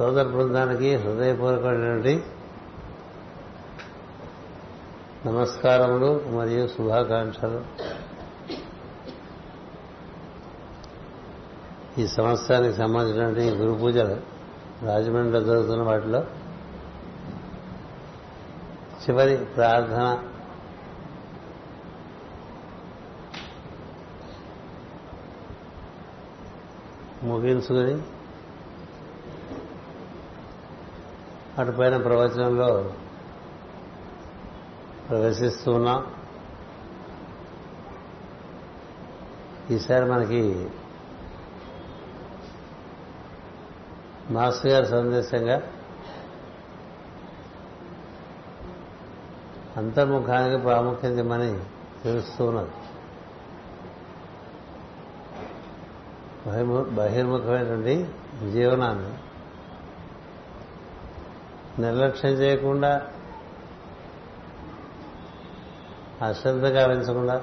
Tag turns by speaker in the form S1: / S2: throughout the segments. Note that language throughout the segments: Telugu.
S1: సోదర బృందానికి హృదయపూర్వకమైనటువంటి నమస్కారములు మరియు శుభాకాంక్షలు. ఈ సంవత్సరానికి సంబంధించినటువంటి గురు పూజలు రాజమండ్రిలో జరుగుతున్న వాటిలో చివరి ప్రార్థన ముగించుకుని అటుపైన ప్రవచనంలో ప్రవేశిస్తూ ఉన్నాం. ఈసారి మనకి మాస్టర్ గారి సందేశంగా అంతర్ముఖానికి ప్రాముఖ్యత ఇవ్వమని తెలుస్తూ ఉన్నది. బహిర్ముఖమైనటువంటి జీవనాన్ని నిర్లక్ష్యం చేయకుండా అశ్రద్ధ గావించకుండా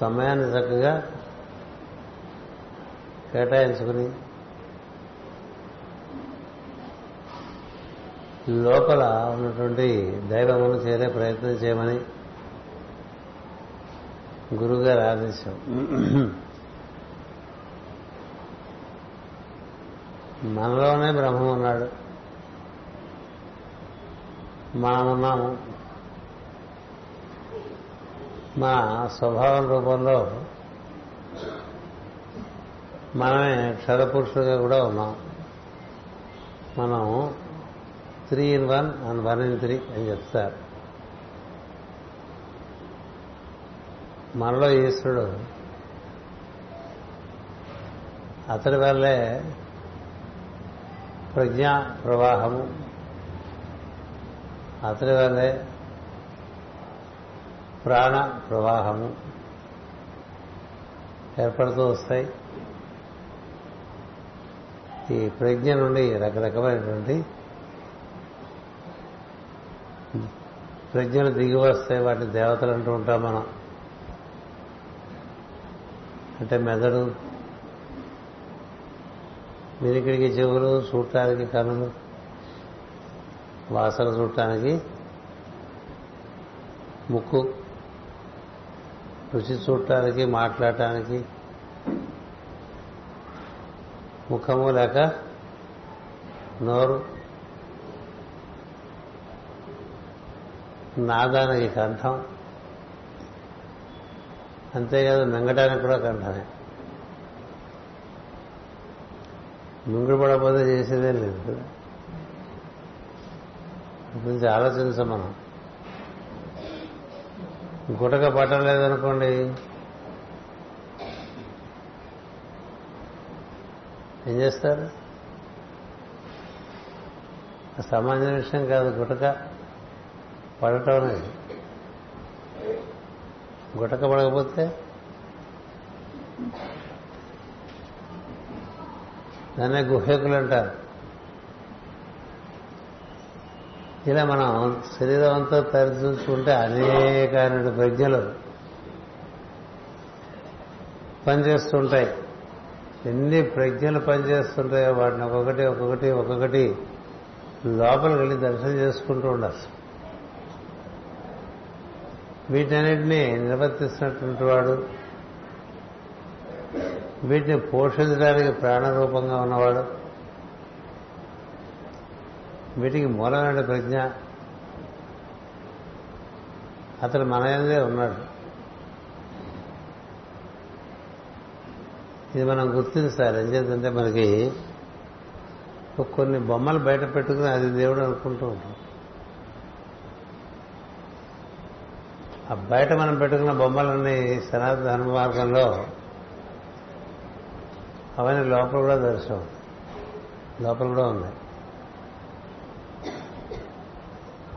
S1: సమయాన్ని చక్కగా కేటాయించుకుని లోపల ఉన్నటువంటి దైవమును చేరే ప్రయత్నం చేయమని గురువుగారు ఆదేశం మనలోనే బ్రహ్మం ఉన్నాడు. మనమున్నాము. మన స్వభావం రూపంలో మనమే క్షరపురుషులుగా కూడా ఉన్నాం. మనం three in one and one in three అని చెప్తారు. మనలో ఈశ్వరుడు అతడి వల్లే ప్రజ్ఞా ప్రవాహము. అతడి వల్లే ప్రాణ ప్రవాహము ఏర్పడుతూ వస్తాయి. ఈ ప్రజ్ఞ నుండి రకరకమైనటువంటి ప్రజ్ఞలు దిగి వస్తాయి. వాటిని దేవతలు అంటూ ఉంటాం మనం. అంటే మెదడు మిరికిడికి చెవులు చూడటానికి కనులు వాసన చూడటానికి ముక్కు రుచి చూడటానికి మాట్లాడటానికి ముఖము లేక నోరు నాదానికి కంఠం అంతేకాదు మింగటానికి కూడా కంఠమే మింగుడు పడకపోతే చేసేదే లేదు కదా. గురించి ఆలోచించాం మనం. గుటక పట్టలేదనుకోండి ఏం చేస్తారు? సామాన్య విషయం కాదు గుటక పడటం అనేది గుటక పడకపోతే దాన్నే గుహ్యకులు అంటారు. ఇలా మనం శరీరం అంతా తరిచూసుకుంటే అనేక ప్రజ్ఞలు పనిచేస్తుంటాయి. ఎన్ని ప్రజ్ఞలు పనిచేస్తుంటాయో వాటిని ఒక్కొక్కటి ఒక్కొక్కటి ఒక్కొక్కటి లోపలికి వెళ్ళి దర్శనం చేసుకుంటూ ఉండాలి. వీటన్నిటినీ నిర్వర్తిస్తున్నటువంటి వాడు వీటిని పోషించడానికి ప్రాణరూపంగా ఉన్నవాడు. వీటికి మూలమైన ప్రజ్ఞ అతడు మన ఉన్నాడు. ఇది మనం గుర్తించాలి. ఏం చేద్దంటే మనకి కొన్ని బొమ్మలు బయట పెట్టుకుని అది దేవుడు అనుకుంటూ ఉంటాం. ఆ బయట మనం పెట్టుకున్న బొమ్మలన్నీ సనాతన ధర్మ మార్గంలో అవన్నీ లోపల కూడా దర్శనం. లోపల కూడా ఉన్నాయి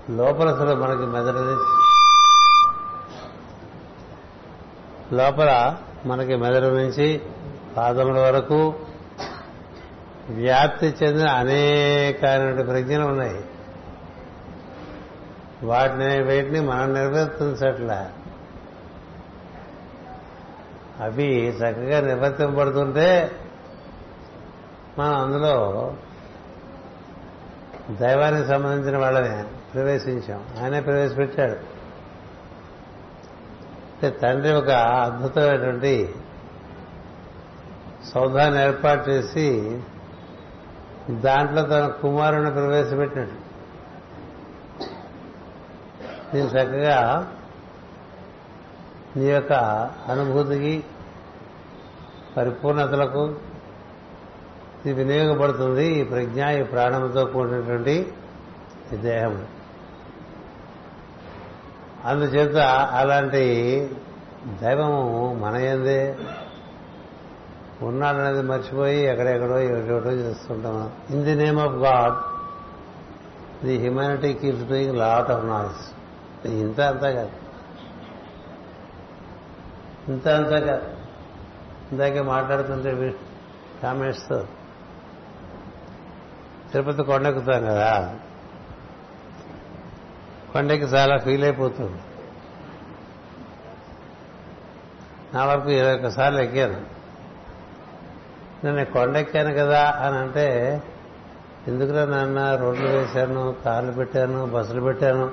S1: లోపల అసలు మనకి మెదడు లోపల మనకి మెదడు నుంచి పాదముల వరకు వ్యాప్తి చెందిన అనేకమైన ప్రజ్ఞలు ఉన్నాయి. వాటిని వీటిని మనం నిర్వర్తించట్లే. అవి చక్కగా నిర్వర్తింపబడుతుంటే మనం అందులో దైవానికి సంబంధించిన వాళ్ళని ప్రవేశించాం. ఆయనే ప్రవేశపెట్టాడు. అంటే తండ్రి ఒక అద్భుతమైనటువంటి సౌధాన్ని ఏర్పాటు చేసి దాంట్లో తన కుమారుని ప్రవేశపెట్టినట్టు. నేను చక్కగా నీ యొక్క అనుభూతికి పరిపూర్ణతలకు ఇది వినియోగపడుతుంది ఈ ప్రజ్ఞ ఈ ప్రాణంతో కూడినటువంటి ఈ దేహం అందుచేత అలాంటి దైవము మన ఎందే ఉన్నాడనేది మర్చిపోయి ఎక్కడెక్కడో ఎక్కడో చేస్తుంటాం. In the name of God the humanity keeps doing lot of noise ఇంత అంతా కాదు. ఇంత అంతా కాదు. ఇందాకే మాట్లాడుతుంటే కామెంట్స్తో తిరుపతి కొండెక్కుతాం కదా. కొండెక్కి చాలా ఫీల్ అయిపోతుంది. నా వరకు ఇరవై ఒక్కసార్లు ఎక్కాను. నేను కొండెక్కాను కదా అని అంటే ఎందుకురా నాన్న రోడ్లు వేశాను కార్లు పెట్టాను బస్సులు పెట్టాను?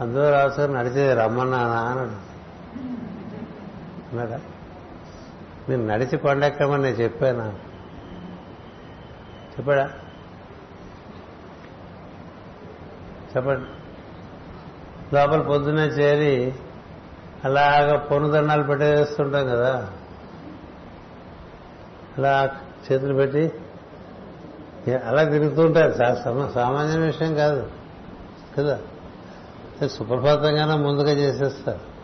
S1: అందులో రాసుకొని నడిచేది రమ్మన్నానా అని అన్నాడా? మీరు నడిచి కొండెక్కమని నేను చెప్పాను? చెప్పాడా? చెప్పండి. లోపల పొద్దున్నే చేరి అలాగ పొనుదండాలు పెట్టేస్తుంటాం కదా. అలా చేతులు పెట్టి అలా తిరుగుతుంటారు. సామాన్య విషయం కాదు. కదా? సుప్రభాతంగానే ముందుగా చేసేస్తారు.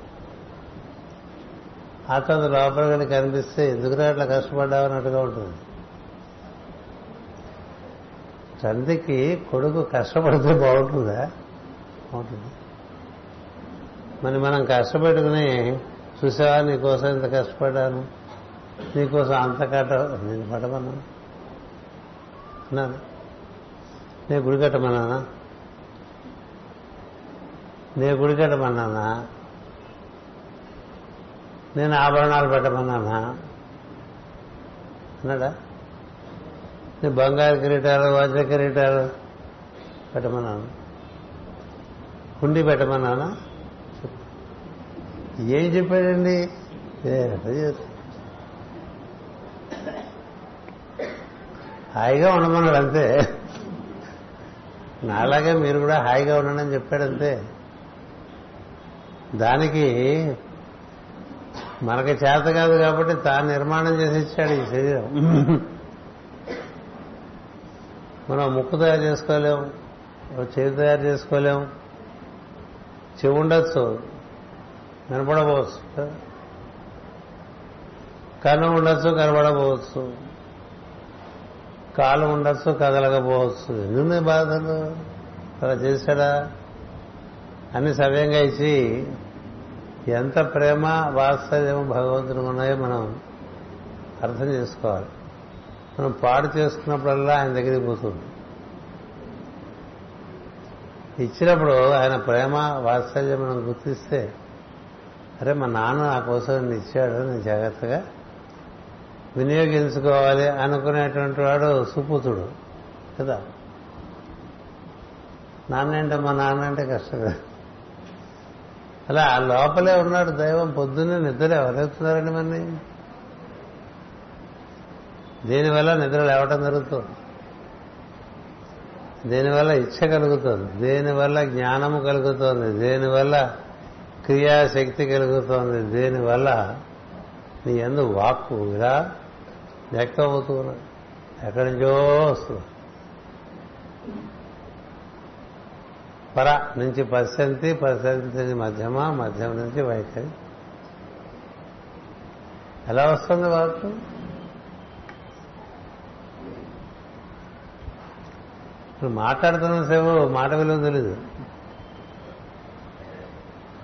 S1: ఆ తర్వాత లోపల కనిపిస్తే ఎందుకురా అట్లా కష్టపడ్డావు అన్నట్టుగా ఉంటుంది. తండ్రికి కొడుకు కష్టపడితే బాగుంటుందా? బాగుంటుంది. మరి మనం కష్టపెట్టుకుని చూసావా నీకోసం ఇంత కష్టపడ్డాను? నీకోసం అంత కట్ట నేను పడమన్నా? అన్నాను నేను గుడి కట్టమన్నానా? నేను గుడి కట్టమన్నానా? నేను ఆభరణాలు పెట్టమన్నానా? అన్నాడా? బంగారు కిరీటాలు వజ్ర కిరీటాలు పెట్టమన్నాను? హుండి పెట్టమన్నానా? ఏం చెప్పాడండి? హాయిగా ఉండమన్నాడు అంతే. నాలాగే మీరు కూడా హాయిగా ఉండండి చెప్పాడంతే దానికి మనకి చేత కాదు కాబట్టి తాను నిర్మాణం చేసి ఇచ్చాడు ఈ శరీరం. మనం ముక్కు తయారు చేసుకోలేం చేతి తయారు చేసుకోలేం చెవి ఉండొచ్చు వినపడబోవచ్చు కన్ను ఉండొచ్చు కనబడబోవచ్చు కాలు ఉండొచ్చు కదలకపోవచ్చు. ఎందుకు బాధలు అలా చేశాడా? అన్ని సవ్యంగా ఇచ్చి ఎంత ప్రేమ వాత్సల్యం భగవంతుడు ఉన్నాయో మనం అర్థం చేసుకోవాలి. మనం పాడు చేసుకున్నప్పుడల్లా ఆయన దగ్గరికి పోతుంది. ఇచ్చినప్పుడు ఆయన ప్రేమ వాత్సల్యం మనం గుర్తిస్తే అరే మా నాన్న నా కోసం ఇచ్చాడు నేను జాగ్రత్తగా వినియోగించుకోవాలి అనుకునేటువంటి వాడు సుపుతుడు కదా? నాన్న అంటే మా నాన్న అంటే కష్టం కదా? అలా ఆ లోపలే ఉన్నాడు దైవం పొద్దున్నే నిద్ర ఎవరెత్తున్నారండి మరి? దీనివల్ల నిద్ర లేవటం జరుగుతుంది? దీనివల్ల ఇచ్చ కలుగుతుంది? దీనివల్ల జ్ఞానము కలుగుతోంది? దీనివల్ల క్రియాశక్తి కలుగుతోంది? దీనివల్ల నీ ఎందు వాక్కు ఇలా వ్యక్తం అవుతూ ఎక్కడి నుంచో వస్తుంది. పర నుంచి పశ్చంతి పశ్చంతి మధ్యమ మధ్యం నుంచి వైఖరి. ఎలా వస్తుంది వాక్కు? ఇప్పుడు మాట్లాడుతున్న సేపు మాట విలువ తెలీదు.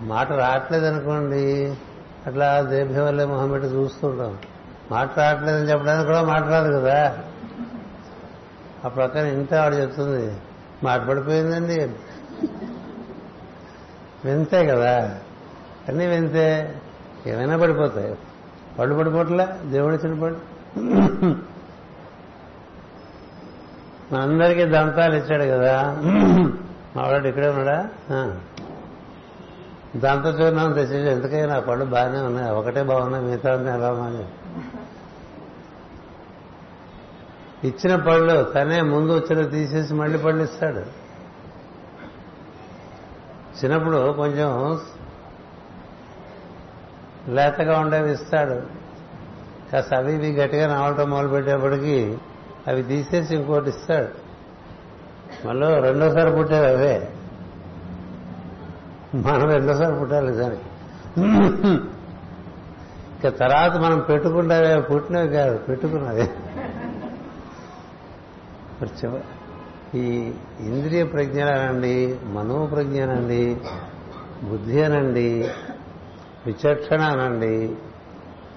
S1: మాట రావట్లేదు అనుకోండి అట్లా దేభ్యం వల్లే మొహం పెట్టి చూస్తుంటాం. మాట రావట్లేదని చెప్పడానికి కూడా మాట్లాడదు కదా. ఆ ప్రక్కన ఇంత ఆవిడ చెప్తుంది మాట పడిపోయిందండి. వింతే కదా. అన్నీ వింతే ఏమైనా పడిపోతాయి. పళ్ళు పడిపోట్లే? దేవుడు ఇచ్చిన పళ్ళు. మనందరికీ దంతాలు ఇచ్చాడు కదా. మావాడు ఇక్కడే ఉన్నాడా? దంత చూర్ణం తెచ్చేసి ఎందుకైనా నా పళ్ళు బాగానే ఉన్నాయి? ఒకటే బాగున్నాయి మిగతా అన్నీ ఎలా ఇచ్చిన పళ్ళు తనే ముందు వచ్చిన తీసేసి మళ్ళీ పళ్ళు ఇస్తాడు. చిన్నప్పుడు కొంచెం లేతగా ఉండేవి ఇస్తాడు. కాస్త అవి ఇవి గట్టిగా రావటం మొదలుపెట్టేప్పటికీ అవి తీసేసి ఇంకోటి ఇస్తాడు. మళ్ళీ రెండోసారి పుట్టారు అవే. మనం రెండోసారి పుట్టాలి దానికి ఇక తర్వాత మనం పెట్టుకుంటావే పుట్టినవి కాదు పెట్టుకున్నవి. ఈ ఇంద్రియ ప్రజ్ఞలనండి మనో ప్రజ్ఞనండి బుద్ధి అనండి విచక్షణ అనండి.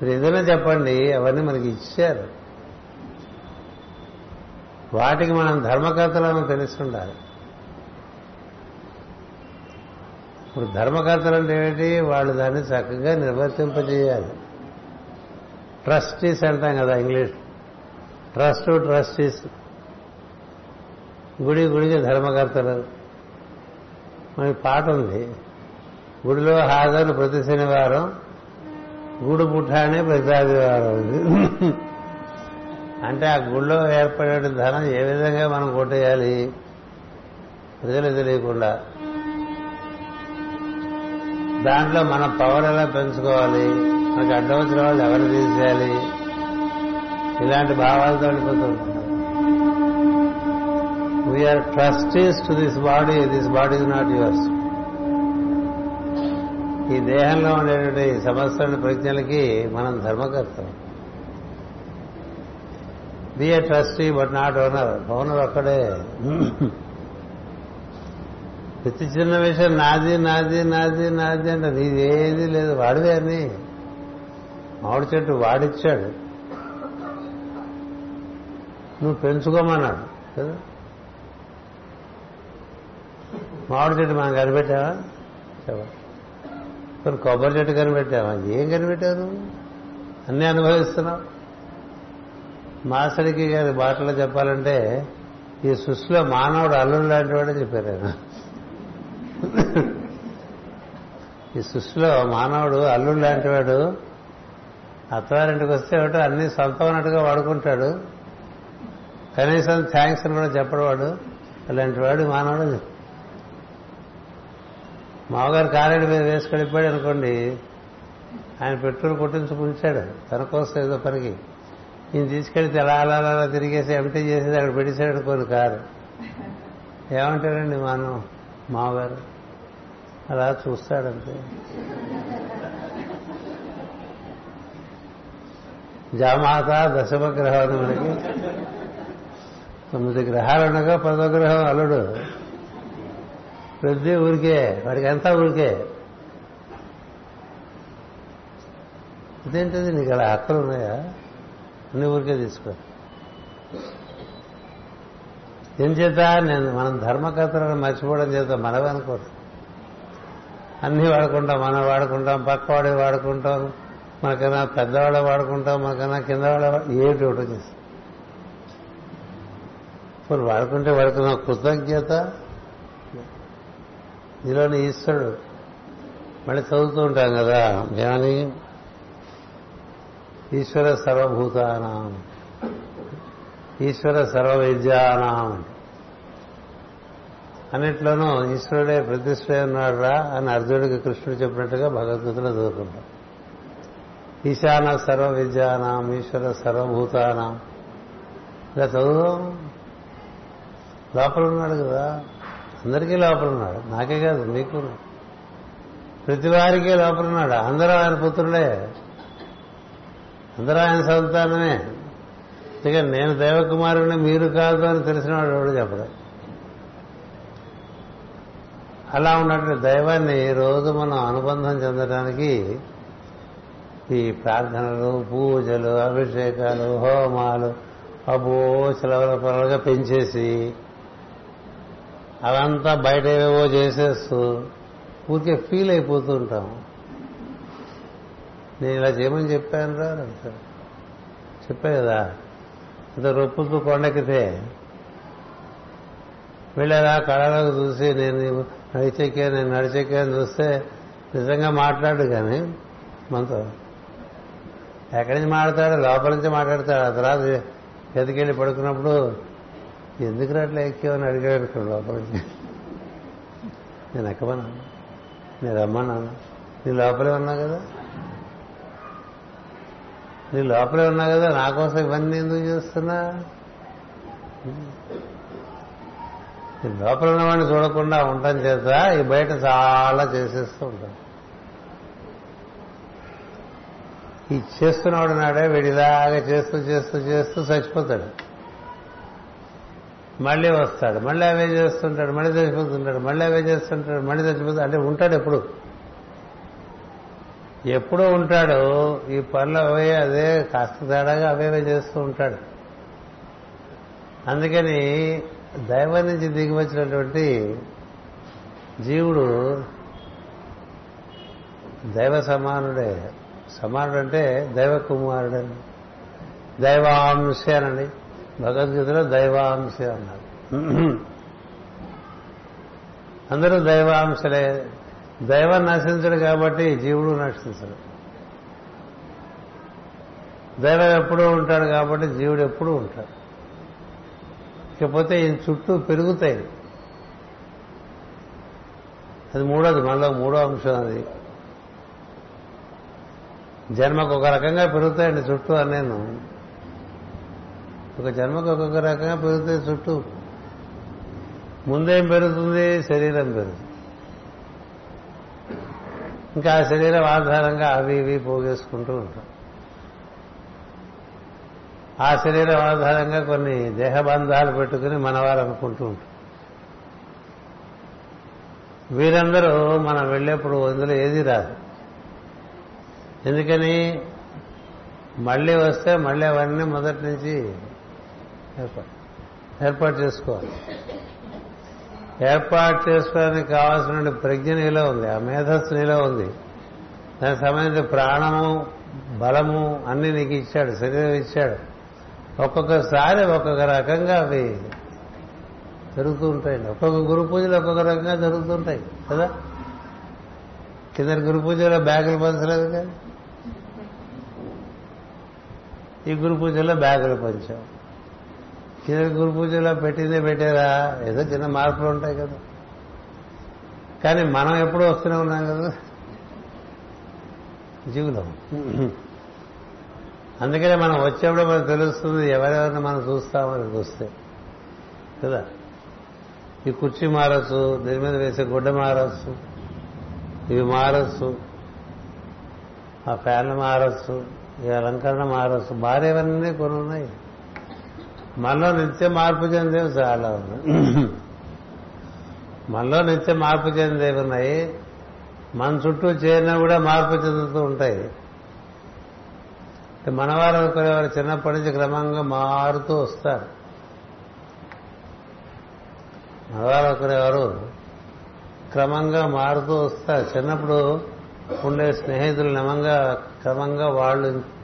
S1: మీరు ఏదైనా చెప్పండి అవన్నీ మనకి ఇచ్చారు. వాటికి మనం ధర్మకర్తలను తెలుసుండాలి ఇప్పుడు ధర్మకర్తలు అంటే ఏమిటి వాళ్ళు దాన్ని చక్కగా నిర్వర్తింపజేయాలి. ట్రస్టీస్ అంటాం కదా ఇంగ్లీష్. Trust trustees. గుడి గుడికి ధర్మకర్తలు. మనకి పాట ఉంది. గుడిలో హాజరు ప్రతి శనివారం. గుడి పుట్టానే ప్రతి ఆదివారం. అంటే ఆ గుడిలో ఏర్పడే ధనం ఏ విధంగా మనం కొట్టేయాలి? ప్రజలు తెలియకుండా. దాంట్లో మన పవర్ ఎలా పెంచుకోవాలి? మనకి అడ్డం వచ్చిన వాళ్ళు ఎవరు తీసేయాలి? ఇలాంటి భావాలతో వెళ్ళిపోతుంటారు we are trustees to this body this body is not yours ఈ దేహంలో ఉండేటువంటి సమస్యల ప్రజ్ఞలకి మనం ధర్మకర్తం be a trustee but not owner owner ఒక్కడే. ప్రతి చిన్న విషయం నాది నాది నాది నాది అంటే నీదేది లేదు. వాడిదే అని మామిడి చెట్టు వాడిచ్చాడు. నువ్వు పెంచుకోమన్నాడు. కదా? మామిడి చెట్టు మనం కనిపెట్టావా? చెప్పండి కొబ్బరి చెట్టు కనిపెట్టావా? ఏం కనిపెట్టావు నువ్వు? అన్నీ అనుభవిస్తున్నావు. మాసరికి గారి బాటలో చెప్పాలంటే ఈ సృష్టిలో మానవుడు అల్లుడు లాంటి వాడే చెప్పారు ఆయన. ఈ సృష్టిలో మానవుడు అల్లుడు లాంటి వాడు అత్తవారింటికి వస్తే ఒకటి అన్ని సొంతమైనట్టుగా వాడుకుంటాడు. కనీసం థ్యాంక్స్ అని కూడా చెప్పడవాడు అలాంటి వాడు మానవుడు. మామగారు కాలేడు మీద వేసుకెళ్ళిపోయాడు అనుకోండి ఆయన పెట్రోల్ కొట్టించుకుంటాడు తన కోసం ఏదో పనికి. ఈయన తీసుకెళ్తే అలా అలా అలా తిరిగేసి ఎంటీ చేసేది అక్కడ పెట్టేశాడు కొన్ని కారు. ఏమంటారండి మనం మావారు అలా చూస్తాడంతే. జామాత దశమ గ్రహం అని మనకి తొమ్మిది గ్రహాలు ఉండగా పదో గ్రహం అల్లుడు. ప్రతి ఊరికే వాడికి అంతా ఊరికే. ఇదేంటిది? నీకు అలా హక్కులు ఉన్నాయా? అన్ని ఊరికే తీసుకో. ఎంచేత నేను మనం ధర్మకర్తలను మర్చిపోవడం చేత మనమే అనుకోరు అన్నీ వాడుకుంటాం మనం వాడుకుంటాం పక్కవాడే వాడుకుంటాం మనకన్నా పెద్దవాళ్ళే వాడుకుంటాం మనకన్నా కింద వాళ్ళ ఏమిటి ఒకటి చేస్తాం. ఇప్పుడు వాడుకుంటే వాడుకున్న కృతజ్ఞత. నీలోని ఈశ్వరుడు మళ్ళీ చదువుతూ ఉంటాం కదా జ్ఞాని ఈశ్వర సర్వభూతానాం. ఈశ్వర సర్వ విద్యానాం అన్నిట్లోనూ ఈశ్వరుడే ప్రతిష్ఠ ఉన్నాడు రా అని అర్జునుడికి కృష్ణుడు చెప్పినట్టుగా భగవద్గీతలో చదువుకుంటాం. ఈశాన సర్వ విద్యానాం ఈశ్వర సర్వభూతానాం. ఇలా చదువుదాం. లోపల ఉన్నాడు కదా. అందరికీ లోపల ఉన్నాడు నాకే కాదు మీకు ప్రతి వారికి లోపల ఉన్నాడు అందరూ ఆయన పుత్రులే. అందరూ ఆయన సంతానమే. ఇక నేను దేవకుమారుని మీరు కాదు అని తెలిసిన వాడు ఎవడు చెప్పడు. అలా ఉన్నటువంటి దైవాన్ని రోజు మనం అనుబంధం చెందడానికి ఈ ప్రార్థనలు పూజలు అభిషేకాలు హోమాలు అబ్బో చిలవల పొరలుగా పెంచేసి అవంతా బయట ఏవేవో చేసేస్తూ ఊరికే ఫీల్ అయిపోతూ ఉంటాం. నేను ఇలా చేయమని చెప్పాను రా చెప్పా కదా. ఇంత రొప్పుతూ కొండెక్కితే వెళ్ళారా కళలోకి చూసి నేను నడిచెక్కా నేను నడిచెక్కా అని చూస్తే నిజంగా మాట్లాడు కానీ మనతో. ఎక్కడి నుంచి మాట్లాడతాడు? లోపల నుంచి మాట్లాడతాడు. ఆ తర్వాత గదికెళ్ళి పడుకున్నప్పుడు ఎందుకు అట్లా ఎక్కేవని అడిగాడు ఇక్కడ లోపల నుంచి. నేను ఎక్కమన్నాను. నేను రమ్మన్నాను. నీ లోపలే ఉన్నా కదా. నీ లోపలే ఉన్నా కదా నా కోసం ఇవన్నీ ఎందుకు చేస్తున్నా? లోపల ఉన్నవాడిని చూడకుండా ఉండటం చేత ఈ బయట చాలా చేసేస్తూ ఉంటాం ఈ చేస్తున్నవాడు నాడే వీడిలాగా చేస్తూ చేస్తూ చేస్తూ చచ్చిపోతాడు. మళ్ళీ వస్తాడు. మళ్ళీ అవే చేస్తుంటాడు మళ్ళీ చచ్చిపోతుంటాడు మళ్ళీ అవే చేస్తుంటాడు మళ్ళీ చచ్చిపోతాడు అంటే ఉంటాడు ఎప్పుడు? ఎప్పుడూ ఉంటాడు. ఈ పనులు అవే అదే కాస్త తేడాగా అవేవే చేస్తూ ఉంటాడు. అందుకని దైవం నుంచి దిగి వచ్చినటువంటి జీవుడు దైవ సమానుడే. సమానుడు అంటే దైవ కుమారుడని దైవాంశనండి భగవద్గీతలో దైవాంశ అన్నారు. అందరూ దైవాంశలే. దైవం నశించడు కాబట్టి జీవుడు నశించడు. దైవం ఎప్పుడూ ఉంటాడు కాబట్టి జీవుడు ఎప్పుడూ ఉంటాడు. ఇకపోతే ఈ చుట్టూ పెరుగుతాయి. అది మూడోది మనలో మూడో అంశం అది. జన్మకు ఒక రకంగా పెరుగుతాయండి చుట్టూ అని నేను ఒక జన్మకు ఒక్కొక్క రకంగా పెరుగుతాయి చుట్టూ. ముందేం పెరుగుతుంది? శరీరం పెరుగుతుంది. ఇంకా ఆ శరీరం ఆధారంగా అవి ఇవి పోగేసుకుంటూ ఉంటాం. ఆ శరీరం ఆధారంగా కొన్ని దేహబంధాలు పెట్టుకుని మనవారు అనుకుంటూ ఉంటాం. వీరందరూ మనం వెళ్ళేప్పుడు అందులో ఏది రాదు. ఎందుకని? మళ్ళీ వస్తే మళ్ళీ అవన్నీ మొదటి నుంచి ఏర్పాటు ఏర్పాటు చేసుకోవాలి. ఏర్పాటు చేసుకోవడానికి కావాల్సిన ప్రజ్ఞ నీలో ఉంది ఆ మేధస్సు నీలో ఉంది. దానికి సంబంధించిన ప్రాణము బలము అన్ని నీకు ఇచ్చాడు శరీరం ఇచ్చాడు. ఒక్కొక్కసారి ఒక్కొక్క రకంగా అవి జరుగుతూ ఉంటాయండి ఒక్కొక్క గురు పూజలు ఒక్కొక్క రకంగా జరుగుతుంటాయి కదా? కింద గురు పూజలో బ్యాగులు పంచలేదు కానీ ఈ గురు పూజలో బ్యాగులు పంచాం కింద గురు పూజలో పెట్టిందే పెట్టారా? ఏదో చిన్న మార్పులు ఉంటాయి కదా. కానీ మనం ఎప్పుడూ వస్తూనే ఉన్నాం కదా. జీవులం. అందుకనే మనం వచ్చేప్పుడు మనకు తెలుస్తుంది ఎవరెవరిని మనం చూస్తామని చూస్తే. కదా. ఈ కుర్చీ మారచ్చు దీని మీద వేసే గుడ్డ మారచ్చు ఇవి మారచ్చు ఆ ఫ్యాన్లు మారచ్చు ఈ అలంకరణ మారచ్చు మారేవన్నీ కొన్ని ఉన్నాయి మనలో నిత్యం మార్పు చెందేవి చాలా ఉన్నాయి. మనలో నిత్యం మార్పు చెందేవి ఉన్నాయి. మన చుట్టూ చేరినా కూడా మార్పు చెందుతూ ఉంటాయి. మనవారు అనుకునేవారు చిన్నప్పటి నుంచి క్రమంగా మారుతూ వస్తారు. మనవారు అనుకునేవారు క్రమంగా మారుతూ వస్తారు. చిన్నప్పుడు ఉండే స్నేహితులు క్రమంగా క్రమంగా వాళ్ళు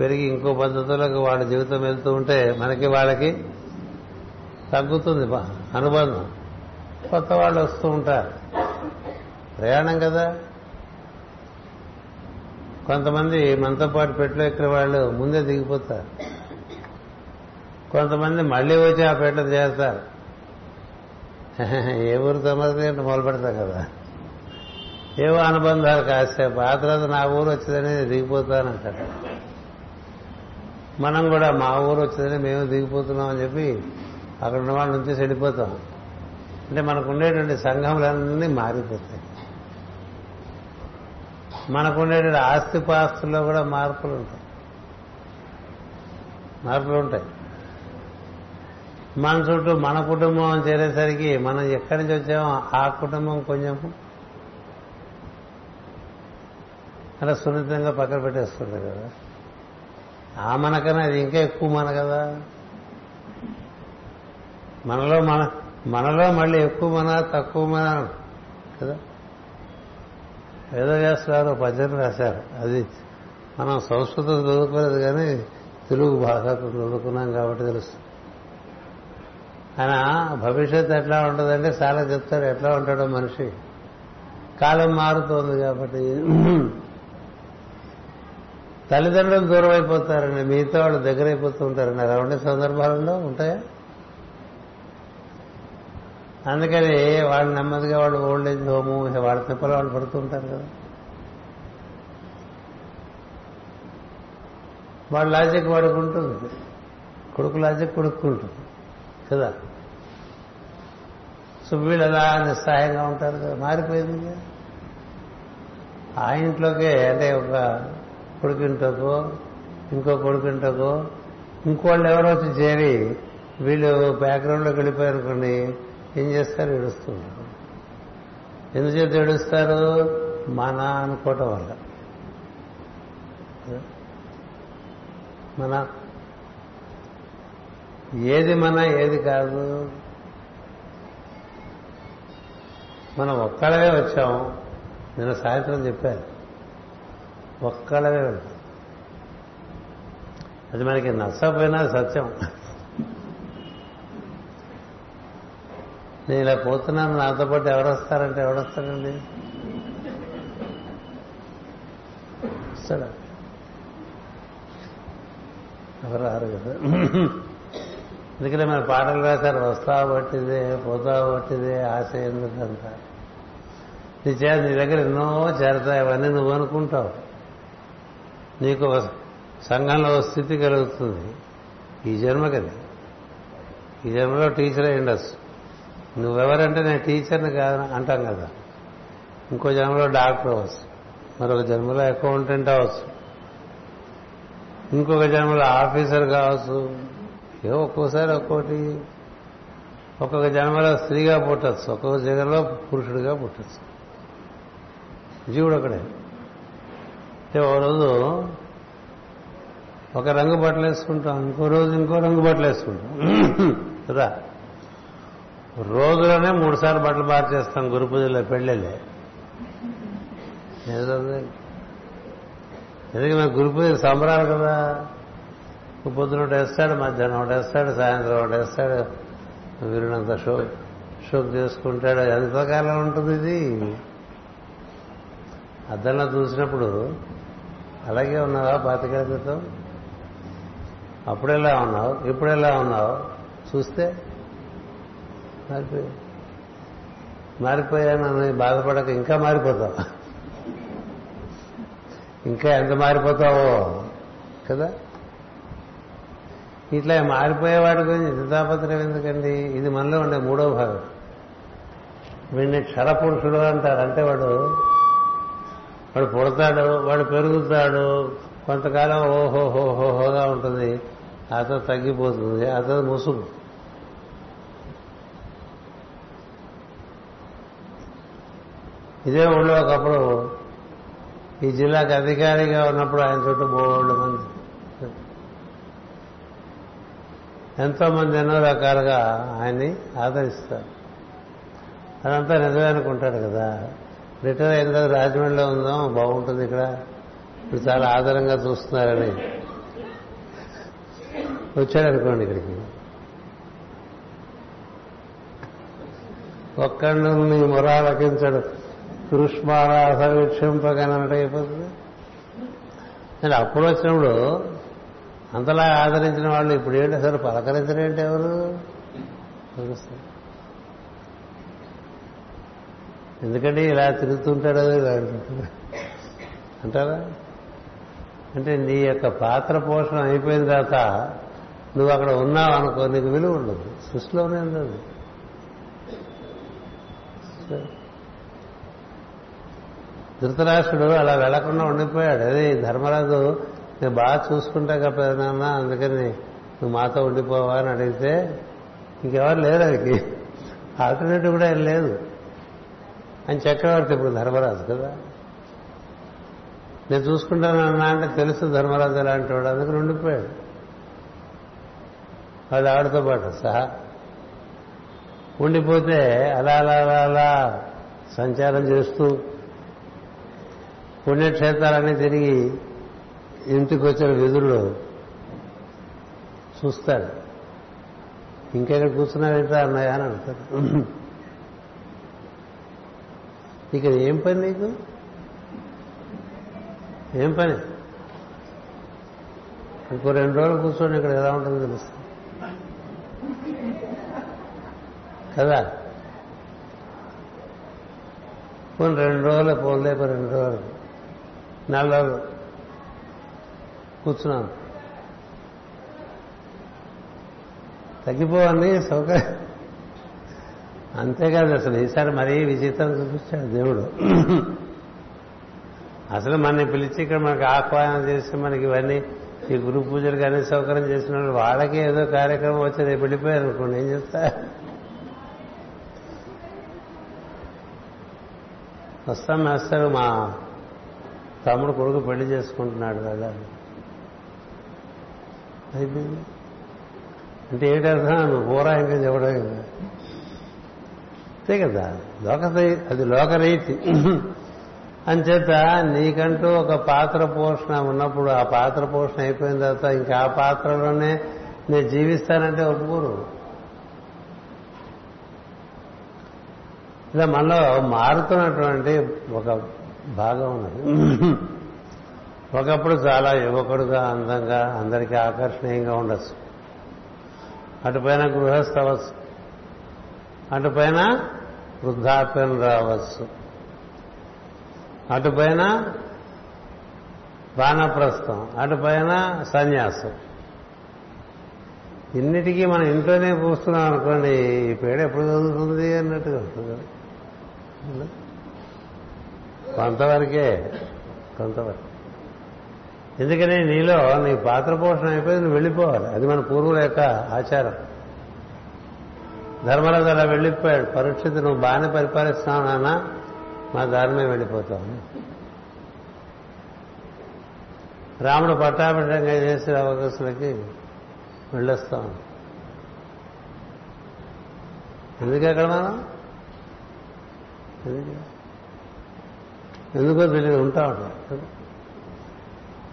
S1: పెరిగి ఇంకో పద్ధతులకు వాళ్ళ జీవితం వెళ్తూ ఉంటే మనకి వాళ్ళకి తగ్గుతుంది అనుబంధం. కొత్త వాళ్ళు వస్తూ ఉంటారు. ప్రయాణం కదా. కొంతమంది మనతో పాటు పెట్లో ఎక్కిన వాళ్ళు ముందే దిగిపోతారు. కొంతమంది మళ్ళీ వచ్చి ఆ పెట్లు చేస్తారు. ఏ ఊరు తమది అంటే మొదలు పెడతాం కదా. ఏవో అనుబంధాలు కాసేపు. ఆ తర్వాత నా ఊరు వచ్చిందని దిగిపోతానంటారు. మనం కూడా మా ఊరు వచ్చిందని మేము దిగిపోతున్నాం అని చెప్పి అక్కడ ఉన్న వాళ్ళ నుంచి చెడిపోతాం. అంటే మనకు ఉండేటువంటి సంఘములన్నీ మారిపోతాయి. మనకు ఉండేటువంటి ఆస్తిపాస్తుల్లో కూడా మార్పులు ఉంటాయి. మార్పులు ఉంటాయి. మన చుట్టూ మన కుటుంబం చేరేసరికి మనం ఎక్కడి నుంచి వచ్చామో ఆ కుటుంబం కొంచెం అలా సున్నితంగా పక్కన పెట్టేస్తుంది కదా. ఆ మనకన్నా అది ఇంకా ఎక్కువ మన కదా. మనలో మన మనలో మళ్ళీ ఎక్కువ మన తక్కువ మన కదా. ఏదో చేస్తున్నారు పద్యం రాశారు అది మనం సంస్కృతం చదువుకోలేదు కానీ తెలుగు భాషకు చదువుకున్నాం కాబట్టి తెలుస్తుంది. ఆయన భవిష్యత్తు ఎట్లా ఉంటుందంటే చాలా చెప్తారు ఎట్లా ఉంటాడో మనిషి. కాలం మారుతోంది కాబట్టి తల్లిదండ్రులు దూరం అయిపోతారండి మిగతా వాళ్ళు దగ్గర అయిపోతూ ఉంటారండి అలా ఉండే సందర్భాలలో ఉంటాయా? అందుకని వాళ్ళు నెమ్మదిగా వాళ్ళు ఓల్డ్ ఏజ్ హోము వాళ్ళ తిప్పలు వాళ్ళు పడుతూ ఉంటారు కదా. వాడు లాజిక్ వాడుకుంటుంది. కొడుకు లాజిక్ కొడుక్కుంటుంది కదా? సో వీళ్ళు అలా నిస్సహాయంగా ఉంటారు కదా. మారిపోయింది ఆ ఇంట్లోకే అంటే ఒక కొడుకింటకో ఇంకో కొడుకింటకో ఇంకోళ్ళు ఎవరో వచ్చి చేరి వీళ్ళు బ్యాక్గ్రౌండ్లోకి వెళ్ళిపోయారనుకోండి ఏం చేస్తారు? ఏడుస్తుంటారు. ఎందుచేత ఏడుస్తారు? మన అనుకోవటం వల్ల. మన ఏది మన ఏది కాదు. మనం ఒక్కడవే వచ్చాం. నేను సాయంత్రం చెప్పాను ఒక్కళ్ళవే వెళ్తాం అది మనకి నచ్చపోయినా సత్యం. నేను ఇలా పోతున్నాను నాతో పాటు ఎవరు వస్తారంటే ఎవరు వస్తారండి వస్తాడా? ఎవరు రారు కదా. ఎందుకంటే మన పాటలు రాశారు వస్తావు పట్టిదే పోతావు పట్టిదే ఆశ ఎందుకంత నీ చేత నీ దగ్గర ఎన్నో చేరతాయి అవన్నీ నువ్వు అనుకుంటావు. నీకు ఒక సంఘంలో స్థితి కలుగుతుంది. ఈ జన్మకది ఈ జన్మలో టీచర్ అయి ఉండొచ్చు. నువ్వెవరంటే నేను టీచర్ని కాదు అంటాం కదా. ఇంకో జన్మలో డాక్టర్ అవ్వచ్చు. మరొక జన్మలో అకౌంటెంట్ అవ్వచ్చు. ఇంకొక జన్మలో ఆఫీసర్ కావచ్చు. ఏ ఒక్కోసారి ఒక్కోటి. ఒక్కొక్క జన్మలో స్త్రీగా పుట్టచ్చు. ఒక్కొక్క జన్మలో పురుషుడిగా పుట్టచ్చు. జీవుడు ఒకడే. అంటే ఓ రోజు ఒక రంగు బట్టలు వేసుకుంటాం ఇంకో రోజు ఇంకో రంగు బట్టలు వేసుకుంటాం. రా. రోజులోనే మూడుసార్లు బట్టలు బాగా చేస్తాం గురు పూజలో పెళ్ళిళ్ళే. ఎందుకంటే మన గురు పూజ సంబరాలు కదా? పొద్దున ఒకటి వేస్తాడు మధ్యాహ్నం ఒకటి వేస్తాడు సాయంత్రం ఒకటి వేస్తాడు. వీరునంత షో షోక్ చేసుకుంటాడు. ఎంతకాలం ఉంటుంది ఇది? అద్దంలో చూసినప్పుడు అలాగే ఉన్నావా పాతికేళ్ళ క్రితం? అప్పుడెలా ఉన్నావు? ఇప్పుడెలా ఉన్నావు? చూస్తే మారిపోయి మారిపోయానని బాధపడక ఇంకా మారిపోతావు. ఇంకా ఎంత మారిపోతావో కదా? ఇట్లా మారిపోయేవాడి గురించి చితాపత్రం ఎందుకండి? ఇది మనలో ఉండే మూడో భాగం. వీడిని క్షరపురుషుడు అంటారు అంటే వాడు వాడు పుడతాడు వాడు పెరుగుతాడు. కొంతకాలం ఓహో ఉంటుంది ఉంటుంది. అతను తగ్గిపోతుంది అతను ముసుగు. ఇదే ఊళ్ళో ఒకప్పుడు ఈ జిల్లాకు అధికారిగా ఉన్నప్పుడు ఆయన చుట్టూ బోళ్ళు మంది. ఎంతో మంది ఎన్నో రకాలుగా ఆయన్ని ఆదరిస్తారు. అదంతా నిజమే అనుకుంటాడు కదా. రిటైర్ అయిన తర్వాత రాజమండ్రిలో ఉందాం బాగుంటుంది ఇక్కడ. ఇప్పుడు చాలా ఆదరంగా చూస్తున్నారని. వచ్చాడు అనుకోండి ఇక్కడికి. ఒక్కళ్ళు నీ మొరాలకించడు కృష్మారాస వీక్షింపగనట అయిపోతుంది. నేను అప్పుడు వచ్చినప్పుడు అంతలా ఆదరించిన వాళ్ళు ఇప్పుడు ఏంటి అసలు పలకరించరేంటి ఎవరు? తెలుస్తారు ఎందుకంటే ఇలా తిరుగుతుంటాడు ఇలా అంటారా? అంటే నీ యొక్క పాత్ర పోషణ అయిపోయిన తర్వాత నువ్వు అక్కడ ఉన్నావు అనుకో నీకు విలువ ఉండదు. సృష్టిలోనే ఉండదు. ధృతరాష్ట్రుడు అలా వెళ్ళకుండా ఉండిపోయాడు. అదే ధర్మరాజు నేను బాగా చూసుకుంటా కదనాన్న అందుకని నువ్వు మాతో ఉండిపోవా అని అడిగితే ఇంకెవరు లేరు అది ఆల్టర్నేటివ్ కూడా ఏం లేదు. అని చక్రవర్తి ఇప్పుడు ధర్మరాజు కదా. నేను చూసుకుంటానన్నా అంటే తెలుసు ధర్మరాజు ఎలాంటి వాడు అందుకని ఉండిపోయాడు. అది ఆవిడతో పాటు సహా. ఉండిపోతే అలా అలా అలా అలా సంచారం చేస్తూ పుణ్యక్షేత్రాలన్నీ తిరిగి ఇంటికి వచ్చిన విధులు చూస్తాడు. ఇంకెక్కడ కూర్చున్నావేంట్రా అన్నయ్య అని అంటారు ఇక్కడ ఏం పని నీకు? ఏం పని? ఇంకో రెండు రోజులు కూర్చొని ఇక్కడ ఎలా ఉంటుందో తెలుస్తుంది కదా? పోనీ రెండు రోజులు పోలే రెండు రోజులు. నెల రోజులు. కూర్చున్నాను. తగ్గిపోవని సౌకర్యం. అంతేకాదు అసలు ఈసారి మరీ విచిత్రం చూపించాడు దేవుడు. అసలు మనని పిలిచి ఇక్కడ మనకి ఆహ్వానం చేసి మనకి ఇవన్నీ ఈ గురు పూజలకు అన్ని సౌకర్యం చేసిన వాళ్ళు ఏదో కార్యక్రమం వచ్చి రేపు వెళ్ళిపోయారు అనుకోండి ఏం చెప్తా? వస్తాం మేస్తారు మా తమ్ముడు కొడుకు పెళ్ళి చేసుకుంటున్నాడు వెళ్ళాలి అయిపోయింది. అంటే ఏంటర్థం నువ్వు పోరా ఇంకా చెప్పడం అంతే కదా. లోక అది లోకరీతి. అంచేత నీకంటూ ఒక పాత్ర పోషణ ఉన్నప్పుడు ఆ పాత్ర పోషణ అయిపోయిన తర్వాత ఇంకా ఆ పాత్రలోనే నేను జీవిస్తానంటే ఒప్పుకోరు. ఇలా మనలో మారుతున్నటువంటి ఒక భాగం ఉన్నది. ఒకప్పుడు చాలా యువకుడుగా అందంగా అందరికీ ఆకర్షణీయంగా ఉండొచ్చు. అటుపైన గృహస్థ అవ్వచ్చు. అటుపైన వృద్ధాప్యం రావచ్చు. అటుపైన బాణప్రస్థం అటుపైన సన్యాసం. ఇన్నిటికీ మనం ఇంట్లోనే పూస్తున్నాం అనుకోండి ఈ పేడ ఎప్పుడు చదువుతుంది అన్నట్టుగా ఉంటుంది. కొంతవరకే కొంతవరకు. ఎందుకని నీలో నీ పాత్ర పోషణ అయిపోయి నువ్వు వెళ్ళిపోవాలి. అది మన పూర్వుల యొక్క ఆచారం. ధర్మరాజు అలా వెళ్ళిపోయాడు. పరీక్షిత్ నువ్వు బాగానే పరిపాలిస్తున్నావు నాన్న. మా దారిమే వెళ్ళిపోతాం రాముడు పట్టాభిషేకంగా చేసి అవకాశాలకి వెళ్ళొస్తాం. ఎందుకు అక్కడ మనం? ఎందుకో? తెలియదు ఉంటా ఉంటాం.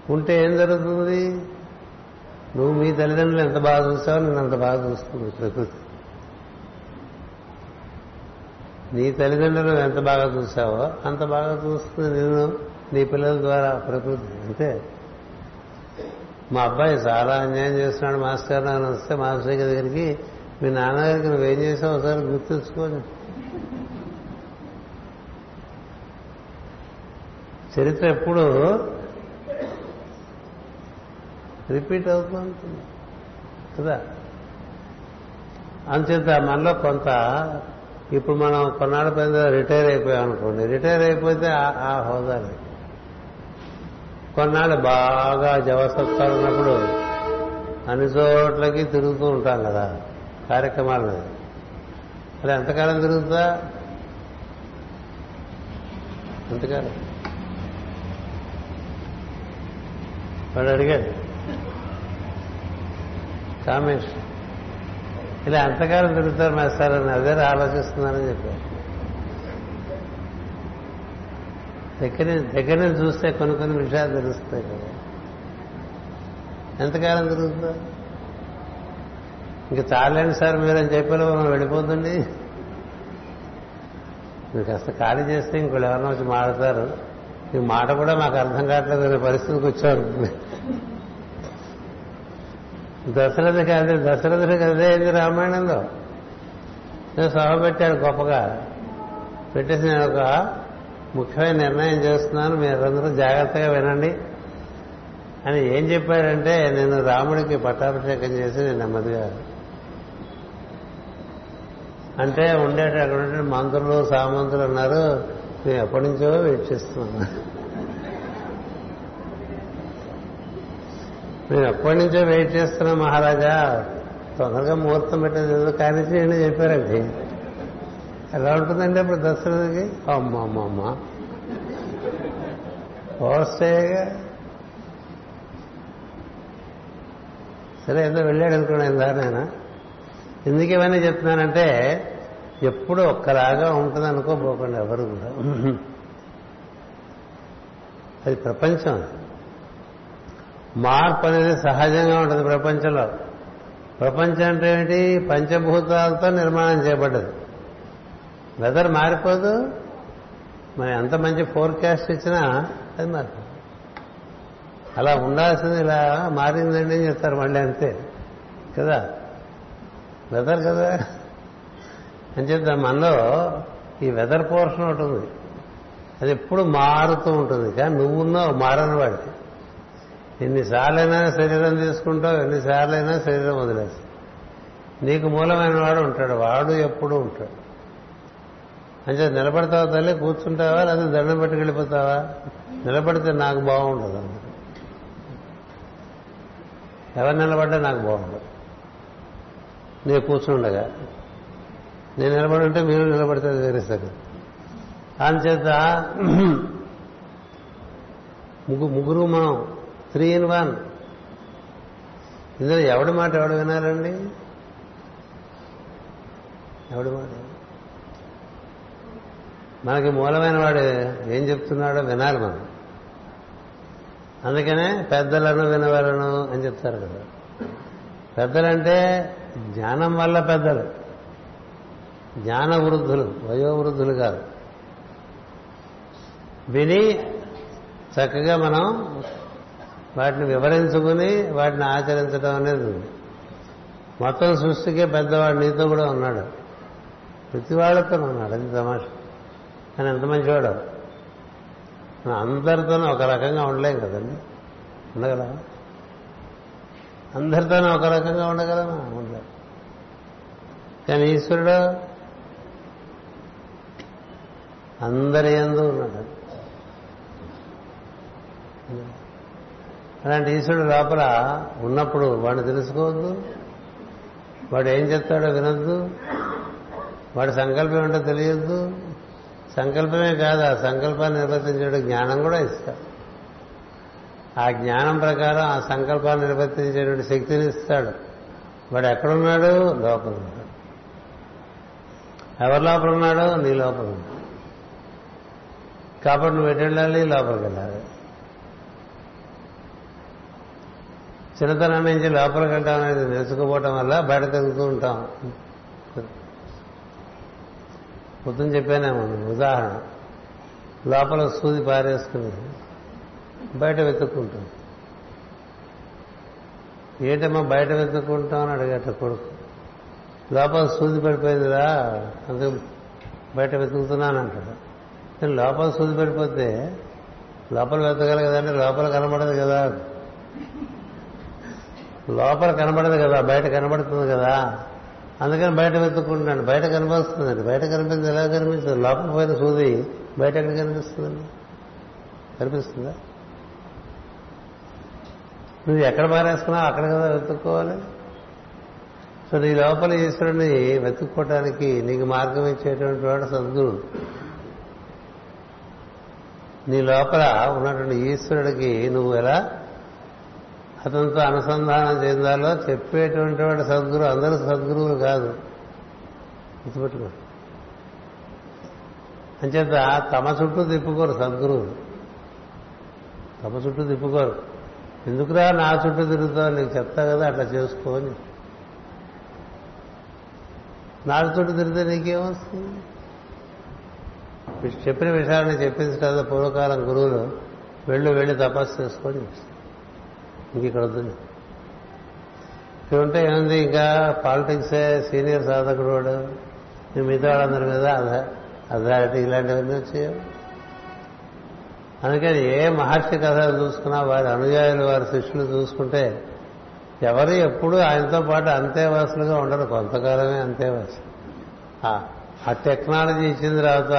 S1: ఉంటే ఏం జరుగుతుంది? నువ్వు మీ తల్లిదండ్రులు ఎంత బాగా చూస్తావో నేను అంత బాగా చూస్తుంది ప్రకృతి నీ తల్లిదండ్రులు ఎంత బాగా చూసావో అంత బాగా చూస్తుంది నేను నీ పిల్లల ద్వారా ప్రకృతి అంతే. మా అబ్బాయి చాలా అన్యాయం చేస్తున్నాడు మాస్టర్ అని వస్తే మాస్టర్ దగ్గరికి మీ నాన్నగారికి నువ్వేం చేసావు? ఒకసారి గుర్తుంచుకోని చరిత్ర ఎప్పుడు రిపీట్ అవుతూ ఉంటుంది. కదా? అంచేత మనలో కొంత ఇప్పుడు మనం కొన్నాళ్ళ పైన రిటైర్ అయిపోయాం అనుకోండి రిటైర్ అయిపోతే ఆ హోదా కొన్నాళ్ళు బాగా జవసత్తాలు ఉన్నప్పుడు అన్ని చోట్లకి తిరుగుతూ ఉంటాం కదా కార్యక్రమాలు. అలా ఎంతకాలం తిరుగుతా? ఎంతకాలం? వాడు అడిగాడు. కామేశ్వర్ ఇలా ఎంతకాలం తిరుగుతారు మేస్తారని అదే ఆలోచిస్తున్నారని చెప్పారు. దగ్గర దగ్గర నుంచి చూస్తే కొన్ని కొన్ని విషయాలు తెలుస్తాయి కదా. ఎంతకాలం తిరుగుతారు? ఇంక చాలండి సార్ మీరని చెప్పారు మనం వెళ్ళిపోతుంది మీరు కాస్త ఖాళీ చేస్తే ఇంకోళ్ళు ఎవరైనా వచ్చి మాడతారు ఈ మాట కూడా మాకు అర్థం కావట్లేదు అనే పరిస్థితికి వచ్చారు దశరథ అదే దశరథుడు కదే అయింది రామాయణంలో. నేను సభ పెట్టాడు గొప్పగా. పెట్టేసి నేను ఒక ముఖ్యమైన నిర్ణయం చేస్తున్నాను మీరందరూ జాగ్రత్తగా వినండి. అని ఏం చెప్పాడంటే నేను రాముడికి పట్టాభిషేకం చేసి నేను నెమ్మదిగా అంటే ఉండేట అక్కడ మంత్రులు సామంతులు ఉన్నారు నేను ఎప్పటి నుంచో వెయిట్ నేను ఎప్పటి నుంచో వెయిట్ చేస్తున్నా మహారాజా. తొందరగా ముహూర్తం పెట్టేది ఏదో కానీ నేను చెప్పారండి. ఎలా ఉంటుందండి అప్పుడు దర్శనానికి? అమ్మ అమ్మ అమ్మ ఓవర్స్టేగా సరే ఏదో వెళ్ళాడు అనుకున్నాను నేను ఎందుకు ఇవన్నీ చెప్తున్నానంటే ఎప్పుడు ఒక్కలాగా ఉంటుంది అనుకోపోకండి ఎవరు కూడా. అది ప్రపంచం. మార్పు అనేది సహజంగా ఉంటుంది ప్రపంచంలో. ప్రపంచం అంటే ఏంటి పంచభూతాలతో నిర్మాణం చేయబడ్డది. వెదర్ మారిపోదు. మరి ఎంత మంచి ఫోర్కాస్ట్ ఇచ్చినా అది మారిపోదు. అలా ఉండాల్సింది ఇలా మారిందండి అని చెప్తారు మళ్ళీ అంతే. కదా? వెదర్ కదా? అని చెప్తా మనలో ఈ వెదర్ పోర్షన్ ఒకటి ఉంది. అది ఎప్పుడు మారుతూ ఉంటుంది. కానీ నువ్వున్నావు మారని వాడికి ఎన్నిసార్లైనా శరీరం తీసుకుంటావు ఎన్నిసార్లైనా శరీరం వదిలేస్తావు. నీకు మూలమైన వాడు ఉంటాడు వాడు ఎప్పుడూ ఉంటాడు. అంటే నిలబడతావా తల్లి? కూర్చుంటావా? లేదా దండం పెట్టుకెళ్ళిపోతావా నిలబడితే నాకు బాగుండదు. ఎవరు నిలబడ్డా నాకు బాగుండదు. నేను కూర్చుండగా. నేను నిలబడి ఉంటే మీరు నిలబడితే అది వేరే అంచేత ముగ్గురు ముగ్గురు మనం త్రీ ఇన్ వన్. ఇందులో ఎవడి మాట ఎవడు వినాలండి? ఎవడి మాట? మనకి మూలమైన వాడు ఏం చెప్తున్నాడో వినాలి మనం. అందుకనే పెద్దలను వినవలను అని చెప్తారు కదా. పెద్దలంటే జ్ఞానం వల్ల పెద్దలు. జ్ఞాన వృద్ధులు వయోవృద్ధులు కాదు. విని చక్కగా మనం వాటిని వివరించుకుని వాటిని ఆచరించడం అనేది ఉంది మొత్తం సృష్టికే పెద్దవాడు నీతో కూడా ఉన్నాడు. ప్రతి వాళ్ళతో ఉన్నాడు. అది తమాష. కానీ ఎంత మంచివాడు. మనం అందరితోనూ ఒక రకంగా ఉండలేం కదండి. ఉండగలమా? అందరితోనూ ఒక రకంగా ఉండగలమా? ఉండలేం. కానీ ఈశ్వరుడు అందరి ఎందు ఉన్నాడు. అలాంటి ఈశ్వరుడు లోపల ఉన్నప్పుడు వాడిని తెలుసుకోవద్దు. వాడు ఏం చెప్తాడో వినొద్దు. వాడి సంకల్పం ఏంటో తెలియద్దు. సంకల్పమే కాదు ఆ సంకల్పాన్ని నిర్వర్తించే జ్ఞానం కూడా ఇస్తాడు. ఆ జ్ఞానం ప్రకారం ఆ సంకల్పాన్ని నిర్వర్తించేటువంటి శక్తిని ఇస్తాడు. వాడు ఎక్కడున్నాడు? లోపల ఉన్నాడు. ఎవరి లోపల ఉన్నాడో? నీ లోపల ఉన్నాడు. కాబట్టి నువ్వు ఎటు వెళ్ళాలి? లోపలికి వెళ్ళాలి. చిన్నతనం నుంచి లోపలికి వెళ్ళడం అనేది నేర్చుకోపోవటం వల్ల బయట తిరుగుతూ ఉంటాం. పొద్దున చెప్పానేమో ఉదాహరణ. లోపల సూది పారేసుకుని బయట వెతుక్కుంటుంది. ఏంటమ్మా బయట వెతుక్కుంటాం అని అడిగట కొడుకు. లోపల సూది పడిపోయిందిరా అందుకు బయట వెతుకుతున్నాను అంటాడు కానీ లోపల సూది పడిపోతే లోపల వెతకాలి కదంటే లోపల కనబడదు కదా. లోపల కనబడదు కదా బయట కనబడుతుంది కదా. అందుకని బయట వెతుక్కుంటున్నాడు బయట కనిపిస్తుందండి బయట కనిపించింది ఎలా కనిపిస్తుంది లోపల పోయిన సూది బయట ఎక్కడ కనిపిస్తుందండి? కనిపిస్తుందా? నువ్వు ఎక్కడ మారేసుకున్నావు? అక్కడ కదా వెతుక్కోవాలి. సో నీ లోపల ఈశ్వరుని వెతుక్కోవటానికి నీకు మార్గం ఇచ్చేటువంటి వాడు సద్గురుడు నీ లోపల ఉన్నటువంటి ఈశ్వరుడికి నువ్వు ఎలా అతనితో అనుసంధానం చెందాలో చెప్పేటువంటి వాడు సద్గురు అందరూ సద్గురువులు కాదు. గుర్తుపెట్టుకో. అంచేత తమ చుట్టూ తిప్పుకోరు సద్గురువులు. తమ చుట్టూ తిప్పుకోరు. ఎందుకురా నా చుట్టూ తిరుగుతావు? నీకు చెప్తా కదా అట్లా చేసుకోని నా చుట్టూ తిరిగితే నీకేమొస్తుంది? చెప్పిన విషయాన్ని చెప్పింది కదా పూర్వకాలం గురువులు. వెళ్ళు వెళ్ళి తపస్సు చేసుకొని ఇంక ఇక్కడ వద్దు ఇక్కడ ఉంటే ఏముంది ఇంకా పాలిటిక్సే సీనియర్ సాధకుడు వాడు. మిగతా వాళ్ళందరి మీద అథారిటీ ఇలాంటివన్నీ వచ్చాయి. అందుకని ఏ మహర్షి కథలు చూసుకున్నా వారి అనుయాయులు వారి శిష్యులు చూసుకుంటే ఎవరు ఎప్పుడు ఆయనతో పాటు అంతేవాసులుగా ఉండరు. కొంతకాలమే అంతేవాసులు ఆ టెక్నాలజీ ఇచ్చిన తర్వాత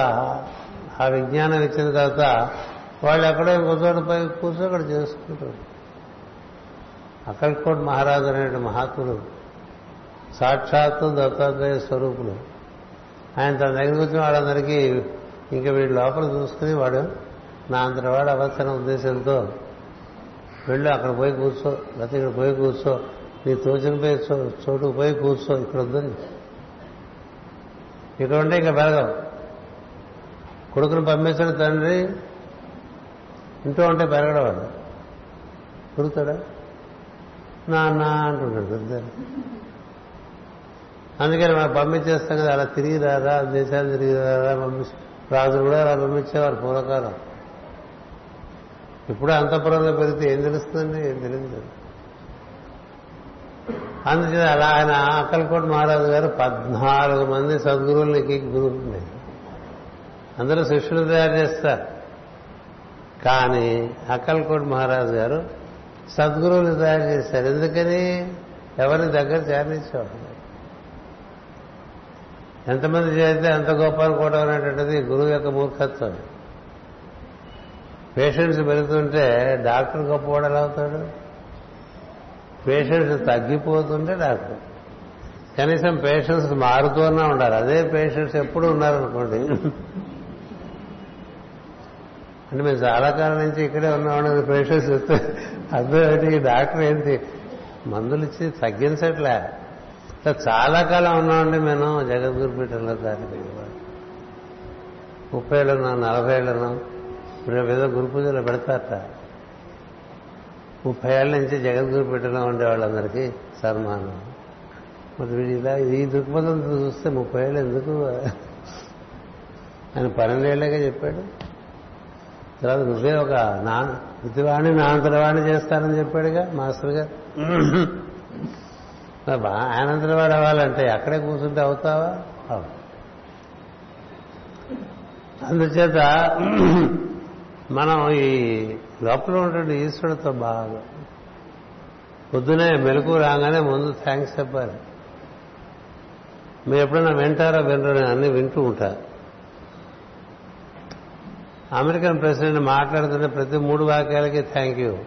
S1: ఆ విజ్ఞానం ఇచ్చిన తర్వాత వాళ్ళు ఎక్కడో ఇంకోచోట పోయి కూర్చో అక్కడ చేసుకుంటారు. అక్కల్కోట్ మహారాజు అనే మహాత్ములు సాక్షాత్తు దత్తాత్రేయ స్వరూపులు ఆయన తన దగ్గర కూర్చుని వాళ్ళందరికీ ఇంకా వీడి లోపల చూసుకుని వాడు నా అంతటి వాడు అవసరం ఉద్దేశంతో వెళ్ళు అక్కడ పోయి కూర్చో లేకపోతే ఇక్కడ పోయి కూర్చో నీ తోచిన పోయి చోటుకు పోయి కూర్చో ఇక్కడ వద్దని ఇక్కడ ఉంటే ఇంకా పెరగవు. కొడుకును పంపించిన తండ్రి ఇంట్లో ఉంటే పెరగడవాడు కుడుతాడా నాన్న అంటుంటాడు పెద్ద అందుకని మనం పంపించేస్తాం కదా అలా తిరిగి రారా దేశాలు తిరిగి రారా పంపించి రాజులు కూడా అలా పంపించేవారు పూర్వకాలం. ఇప్పుడు అంతపురంలో పెరిగితే ఏం తెలుస్తుందండి? ఏం తెలియదు. అందుచేత అలా ఆయన అక్కలకోట మహారాజు గారు పద్నాలుగు మంది సద్గురువులకి గురువు అందరూ శిష్యులు తయారు చేస్తారు. కానీ అక్కలకోట మహారాజు గారు సద్గురువుని తయారు చేశారు. ఎందుకని? ఎవరిని దగ్గర చేరనిచ్చేవాడు ఎంతమంది చేస్తే అంత గొప్ప అనుకోవడం అనేటువంటిది గురువు యొక్క మూర్ఖత్వం. పేషెంట్స్ పెరుగుతుంటే డాక్టర్ గొప్పవాడు ఎలా అవుతాడు? పేషెంట్స్ తగ్గిపోతుంటే డాక్టర్. కనీసం పేషెంట్స్ మారుతూనే ఉండాలి. అదే పేషెంట్స్ ఎప్పుడు ఉన్నారనుకోండి. అంటే మేము చాలా కాలం నుంచి ఇక్కడే ఉన్నామని పేషెంట్స్ చెప్తే అర్థం ఏంటి? ఈ డాక్టర్ ఏంటి? మందులు ఇచ్చి తగ్గించట్లే. చాలా కాలం ఉన్నామండి మేము జగద్గురుపీఠంలో దానికి ముప్పై ఏళ్ళను నలభై ఏళ్ళను రేపు ఏదో గురు పూజలు పెడతారట. ముప్పై ఏళ్ళ నుంచి జగద్గురుపీఠంలో ఉండే వాళ్ళందరికీ సన్మానం. మరి వీడు ఇలా ఈ దృక్పథం చూస్తే ముప్పై ఏళ్ళు ఎందుకు? ఆయన పన్నెండేళ్ళగా చెప్పాడు. తర్వాత నువ్వే ఒక నా ఇతివాణి నా అంతరవాణి చేస్తానని చెప్పాడుగా మాస్టర్ గారు. ఆయనంతరవాడు అవ్వాలంటే అక్కడే కూర్చుంటే అవుతావా? అవు. అందుచేత మనం ఈ లోపల ఉన్నటువంటి ఈశ్వరుడితో బాగా పొద్దునే మెలకు రాగానే ముందు థ్యాంక్స్ చెప్పాలి. మీరు ఎప్పుడైనా వింటారో వినరో అన్ని వింటూ ఉంటారు అమెరికన్ ప్రెసిడెంట్ మాట్లాడుతుంటే ప్రతి మూడు వాక్యాలకి thank you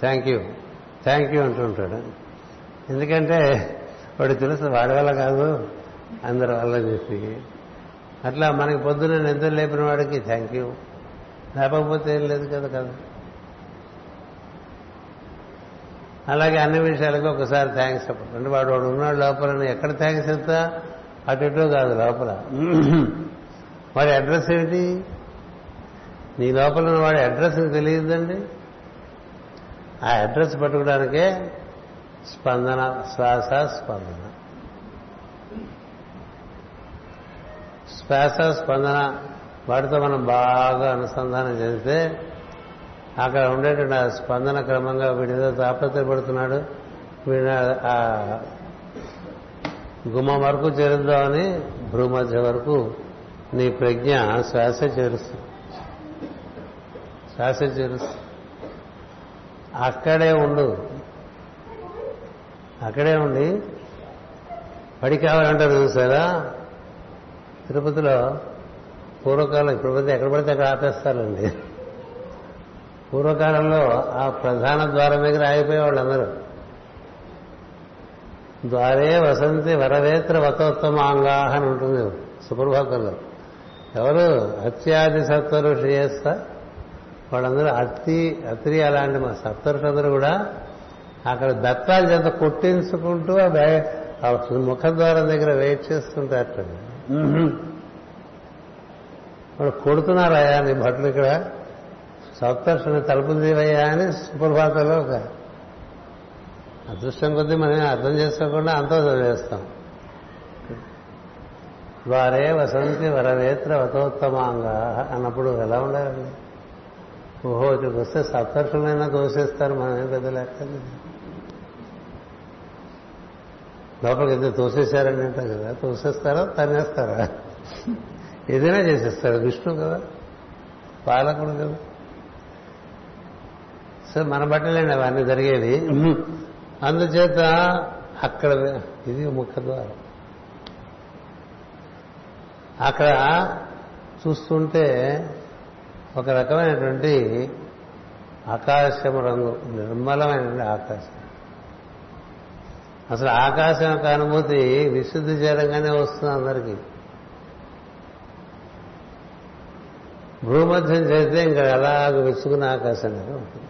S1: thank you thank you అంటుంటాడు ఎందుకంటే వాడు తెలుసు వాడి వల్ల కాదు అందరి వల్ల చెప్పి. అట్లా మనకి పొద్దున్న నిద్ర లేపిన వాడికి థ్యాంక్ యూ లేపకపోతే ఏం లేదు కదా కదా. అలాగే అన్ని విషయాలకు ఒకసారి థ్యాంక్స్ చెప్పండి. అంటే వాడు వాడు ఉన్నాడు లోపల ఎక్కడ థ్యాంక్స్ చెప్తా? అటు ఇటు కాదు లోపల. వాడి అడ్రస్ ఏంటి నీ లోపల ఉన్న వాడి అడ్రస్ తెలియదండి? ఆ అడ్రస్ పట్టుకోవడానికే స్పందన శ్వాస స్పందన. శ్వాస స్పందన వాటితో మనం బాగా అనుసంధానం చేస్తే అక్కడ ఉండేటువంటి ఆ స్పందన క్రమంగా వీడితో తాపత్రయపడుతున్నాడు వీడి ఆ గుమ్మం వరకు చేరుద్దామని భూమధ్య వరకు నీ ప్రజ్ఞ శ్వాస చేరుస్తుంది. శ్వాస తెలుసు అక్కడే ఉండు. అక్కడే ఉండి పడి కావాలంటారు చూసారా? తిరుపతిలో పూర్వకాలం ఇప్పుడు పడితే ఎక్కడ పడితే అక్కడ ఆపేస్తారండి. పూర్వకాలంలో ఆ ప్రధాన ద్వారం దగ్గర ఆగిపోయేవాళ్ళు అందరూ. ద్వారే వసంతి వరవేత్ర వతోత్తమాంగా అని ఉంటుంది సుప్రభాతంలో. ఎవరు అత్యాది సత్వరు శ్రేయస్త వాళ్ళందరూ అతి అత్రి అలాంటి మా సప్తరుషులందరూ కూడా అక్కడ దత్తాల చేత కొట్టించుకుంటూ ఆ ముఖద్వారం దగ్గర వెయిట్ చేస్తుంటారట. వాళ్ళు కొడుతున్నారయ్యా నీ భట్లు ఇక్కడ. సప్తర్షుని తలుపులు తీవయ్యా అని సుప్రభాతంలో ఒక అదృష్టం కొద్దీ మనం అర్థం చేసుకోకుండా అంతా చదివేస్తాం వారే వసంతి వరవేత్ర వతోత్తమాంగా అన్నప్పుడు ఎలా ఉండాలండి? ఓహో ఇక్కడికి వస్తే సప్తర్షులైనా తోసేస్తారు మనమే పెద్ద లెక్క లోపలికి ఎందుకు తోసేశారని అంటారు కదా తోసేస్తారా తనేస్తారా ఏదైనా చేసేస్తాడు విష్ణు కదా పాలకుడు కదా. సో మన బట్టలేండి అవన్నీ జరిగేవి. అందుచేత అక్కడ ఇది ముఖద్వారం అక్కడ చూస్తుంటే ఒక రకమైనటువంటి ఆకాశం రంగు నిర్మలమైనటువంటి ఆకాశం. అసలు ఆకాశం యొక్క అనుభూతి విశుద్ధి చేరంగానే వస్తుంది అందరికీ. భూమధ్యం చేస్తే ఇంకా అలాగ విసుకున్న ఆకాశం కదా ఉంటుంది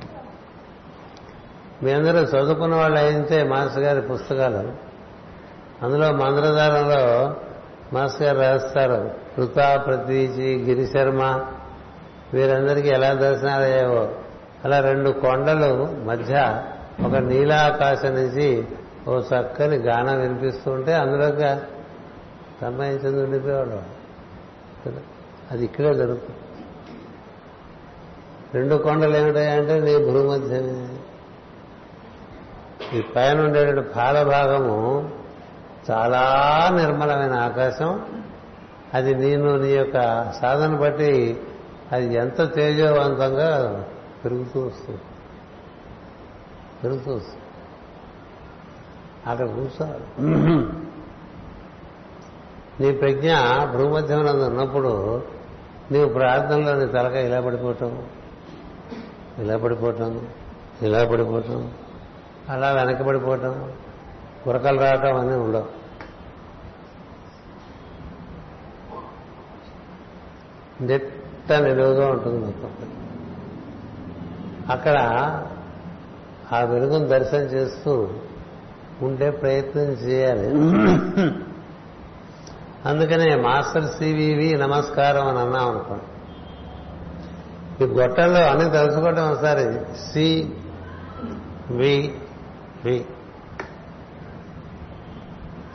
S1: మీ అందరూ చదువుకున్న వాళ్ళు అయితే మాస్టర్ గారి పుస్తకాలు. అందులో మంద్రధారంలో మాస్టర్ గారు రాస్తారు కృతా ప్రతీచి గిరిశర్మ వీరందరికీ ఎలా దర్శనాలు అయ్యావో అలా రెండు కొండలు మధ్య ఒక నీలాకాశం నుంచి ఓ చక్కని గానం వినిపిస్తూ ఉంటే అందులోకి సంపాదించింది ఉండిపోయేవాడు. అది ఇక్కడే జరుగుతుంది. రెండు కొండలు ఏమిటాయంటే నీ భూమధ్యమే. ఈ పైన ఉండేటువంటి పాల భాగము చాలా నిర్మలమైన ఆకాశం. అది నేను నీ యొక్క సాధన బట్టి అది ఎంత తేజవంతంగా పెరుగుతూ వస్తుంది. పెరుగుతూ వస్తుంది. అక్కడ కూర్చోవాలి. నీ ప్రజ్ఞ భూమధ్యమునందు ఉన్నప్పుడు నీవు ప్రార్థనలో నీ తలక ఇలా పడిపోవటం ఇలా పడిపోవటం ఇలా పడిపోవటం అలా వెనకబడిపోవటం పడిపోవటం ఉరకలు రావటం అని ఉండవు. అంతా నిలువుగా ఉంటుంది మొత్తం. అక్కడ ఆ వెలుగును దర్శనం చేస్తూ ఉండే ప్రయత్నం చేయాలి. అందుకనే మాస్టర్ సివివి నమస్కారం అని అన్నాం అనుకోండి ఈ గొట్టల్లో అన్ని తలుచుకోవటం ఒకసారి సి వి వి.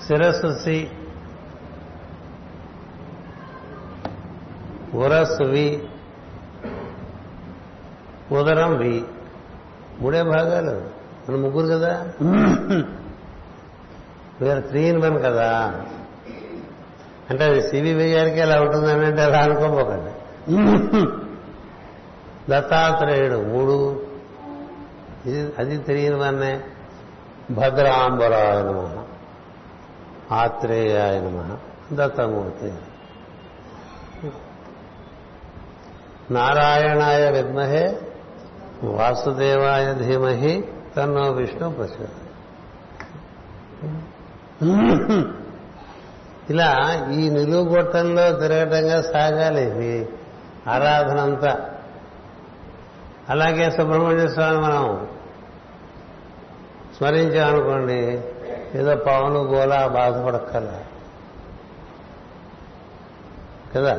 S1: శిరస్సు సి ఉరస్సు వి ఉదరం వి. మూడే భాగాలు. మన ముగ్గురు కదా? వీఆర్ త్రీ ఇన్ వన్ కదా? అంటే అది సివి గారికి ఎలా ఉంటుందని అంటే అలా అనుకోపోకండి దత్తాత్రేయుడు మూడు. ఇది అది త్రీ ఇన్ వన్నే భద్రాంబరాయ నమ. ఆత్రేయాయ నమ. దత్తమూర్తి. నారాయణాయ విద్మహే వాసుదేవాయ ధీమహి తన్నో విష్ణు ప్రచోద ఇలా ఈ నిలువు గొట్టంలో తిరగటంగా సాగాలి ఈ ఆరాధన అంతా అలాగే సుబ్రహ్మణ్య స్వామి మనం స్మరించామనుకోండి ఏదో పవను గోలా బాధపడక్కల కదా?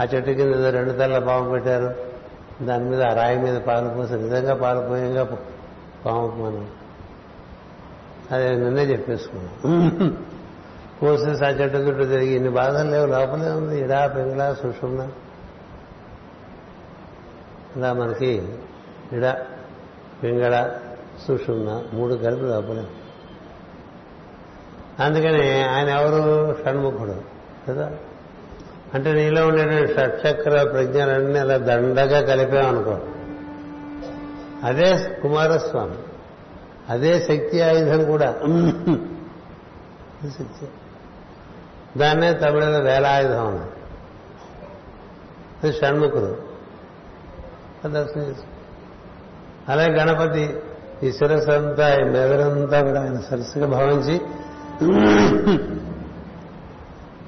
S1: ఆ చెట్టు కింద ఏదో రెండు తెల్ల పాము పెట్టారు. దాని మీద ఆ రాయి మీద పాలు పోసి నిజంగా పాలు పోయంగా పాము మనం అదే నిన్నే చెప్పేసుకున్నాం పోసేసి ఆ చెట్టు చుట్టూ తిరిగి ఇన్ని బాధలు లేవు లోపలే ఉంది. ఇడా పెంగిలా సుషుమ్న. ఇలా మనకి ఇడ పింగళ సుషుమ్న మూడు కలిపి లోపలే. అందుకని ఆయన ఎవరు? షణ్ముఖుడు. కదా? అంటే నీలో ఉండే షట్చక్ర ప్రజ్ఞలన్నీ అలా దండగా కలిపామనుకో. అదే కుమారస్వామి. అదే శక్తి ఆయుధం కూడా. శక్తి. దాన్నే తమిళలో వేలాయుధం ఉంది అది షణ్ముఖుడు. దర్శనం చేసు అలాగే గణపతి ఈ శిరస్సు అంతా ఈ మెదడంతా కూడా ఆయన సరస్సుగా భావించి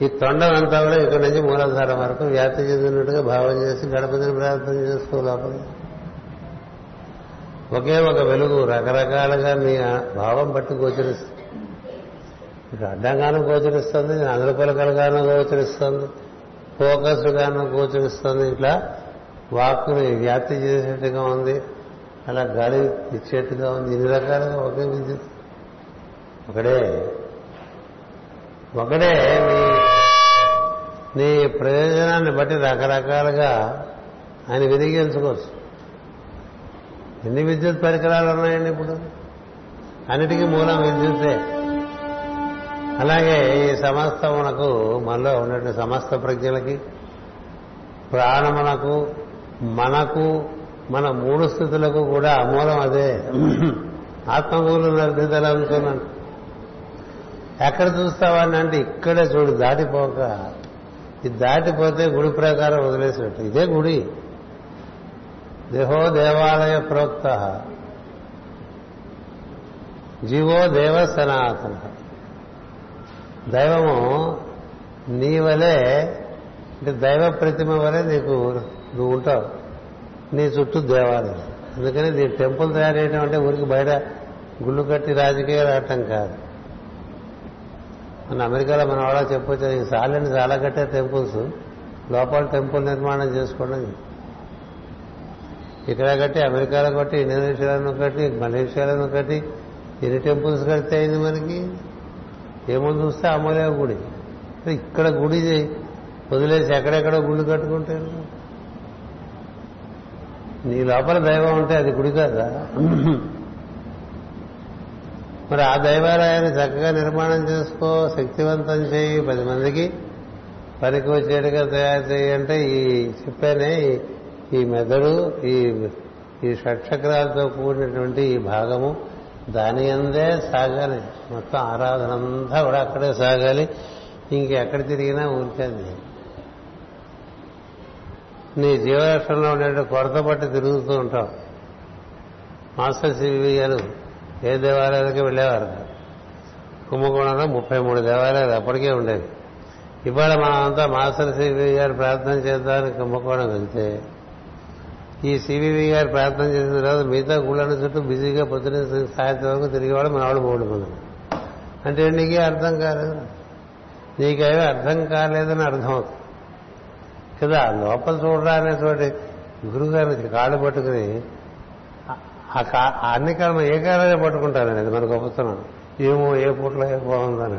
S1: ఈ తొండం అంతా కూడా ఇక్కడి నుంచి మూలాధారం వరకు వ్యాప్తి చెందినట్టుగా భావం చేసి గణపతిని ప్రార్థన చేస్తూ లోపల. ఒకే ఒక వెలుగు రకరకాలుగా మీ భావం బట్టి గోచరిస్తుంది. ఇటు అడ్డంగానూ గోచరిస్తుంది అందరిపలకలుగానూ గోచరిస్తుంది ఫోకస్గానూ గోచరిస్తుంది. ఇట్లా వాక్కుని వ్యాప్తి చేసేట్టుగా ఉంది అలా గాలి ఇచ్చేట్టుగా ఉంది. ఇన్ని రకాలుగా ఒకే విద్యుత్. ఒకడే ఒకడే మీ నీ ప్రయోజనాన్ని బట్టి రకరకాలుగా ఆయన వినియోగించుకోవచ్చు ఎన్ని విద్యుత్ పరికరాలు ఉన్నాయండి ఇప్పుడు? అన్నిటికీ మూలం విద్యుత్తే అలాగే ఈ సమస్తమునకు మనలో ఉన్నటువంటి సమస్త ప్రజ్ఞలకి ప్రాణమునకు మనకు మన మూడు స్థితులకు కూడా మూలం అదే. ఆత్మమూలు నిర్ధితలంటున్నాను ఎక్కడ చూస్తావా అంటే ఇక్కడే చూడు దాటిపోక. ఇది దాటిపోతే గుడి ప్రకారం వదిలేసినట్టు. ఇదే గుడి. దేహో దేవాలయ ప్రోక్త. జీవో దేవ సనాతన. దైవము నీ వలే అంటే దైవ ప్రతిమ వలె నీకు నువ్వు ఉంటావు. నీ చుట్టూ దేవాలయం అందుకని నీ టెంపుల్ తయారు చేయడం అంటే ఊరికి బయట గుళ్ళు కట్టి రాజకీయాలు ఆడటం కాదు. మన అమెరికాలో మన వాళ్ళ చెప్పొచ్చు ఈ సాలని చాలా కట్టే టెంపుల్స్ లోపల టెంపుల్ నిర్మాణం చేసుకోవడం ఇక్కడ కట్టి అమెరికాలో కట్టి ఇండోనేషియాలో కట్టి మలేషియాలో కట్టి ఎన్ని టెంపుల్స్ కడితే అయింది మనకి? ఏముంది చూస్తే అమ్మలే గుడి. ఇక్కడ గుడి వదిలేసి ఎక్కడెక్కడ గుళ్ళు కట్టుకుంటారు నీ లోపల దైవం ఉంటే అది గుడి కదా? మరి ఆ దైవాలయాన్ని చక్కగా నిర్మాణం చేసుకో శక్తివంతం చేయి. పది మందికి పనికి వచ్చేట్టుగా తయారు చేయంటే ఈ చెప్పానే ఈ మెదడు ఈ ఈ షట్చక్రాలతో కూడినటువంటి ఈ భాగము దాని అందే సాగాలి. మొత్తం ఆరాధన అంతా కూడా అక్కడే సాగాలి. ఇంకెక్కడ తిరిగినా ఊరికేది నీ జీవరాష్ట్రంలో ఉండే కొరత పట్టి తిరుగుతూ ఉంటాం మాస్టర్ సివి గారు ఏ దేవాలయాలకి వెళ్ళేవారు? కుంభకోణంలో ముప్పై మూడు దేవాలయాలు అప్పటికే ఉండేవి. ఇవాళ మనమంతా మాస్టర్ సివి గారు ప్రార్థన చేద్దామని కుంభకోణం వెళ్తే ఈ సివివి గారు ప్రార్థన చేసిన తర్వాత మిగతా గుళ్ళని చుట్టూ బిజీగా పొద్దున సాయంత్రం వరకు తిరిగేవాడు మన వాళ్ళు మూడు మంది. అంటే నీకే అర్థం కాలేదు? నీకేమీ అర్థం కాలేదని అర్థం అవుతుంది కదా లోపల చూడరా అనేటువంటి గురుగారిని కాళ్ళు పట్టుకుని అన్ని కాలం ఏ కాలమే పట్టుకుంటానండి అది మన గొప్పతనం. ఏమో ఏ పూటలో ఏ బాగుందని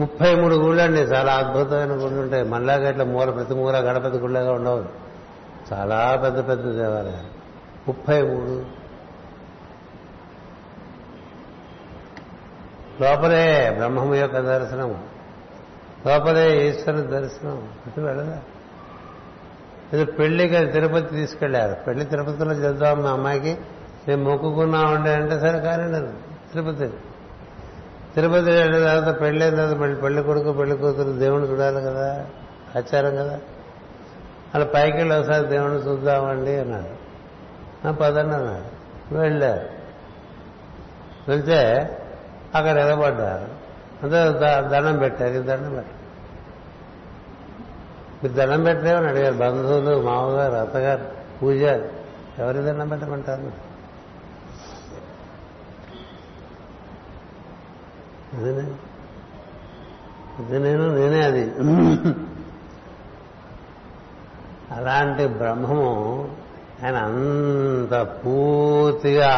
S1: ముప్పై మూడు గుళ్ళండి చాలా అద్భుతమైన గుళ్ళు ఉంటాయి. మనలాగా ఇట్లా మూల ప్రతి మూల గణపతి గుళ్ళగా ఉండవు. చాలా పెద్ద పెద్ద దేవాలయాలు. ముప్పై మూడు. లోపలే బ్రహ్మము యొక్క దర్శనం. లోపలే ఈశ్వరుని దర్శనం. అటు వెళ్ళదా ఇది పెళ్ళికి అది తిరుపతి తీసుకెళ్ళారు. పెళ్ళి తిరుపతిలో చేద్దాం మా అమ్మాయికి. మొక్కుకున్నాం ఉండే అంటే సరే కానీ తిరుపతి తిరుపతి వెళ్ళిన తర్వాత పెళ్ళి అయిన తర్వాత మళ్ళీ పెళ్ళి కొడుకు పెళ్ళి కూతురు దేవుని చూడాలి కదా ఆచారం కదా. అలా పైకి వెళ్ళి ఒకసారి దేవుని చూద్దామండి అన్నాడు నా పదండి అన్నాడు వెళ్ళారు. వెళ్తే అక్కడ నిలబడ్డారు. అంతే దండం పెట్టారు. ఈ దండం పెట్టారు. మీరు దండం పెట్టలేమని అడిగారు. బంధువులు మామగారు అత్తగారు పూజారు ఎవరి దండం పెట్టమంటారు? ఇది నేను నేనే అది. అలాంటి బ్రహ్మము ఆయన అంత పూర్తిగా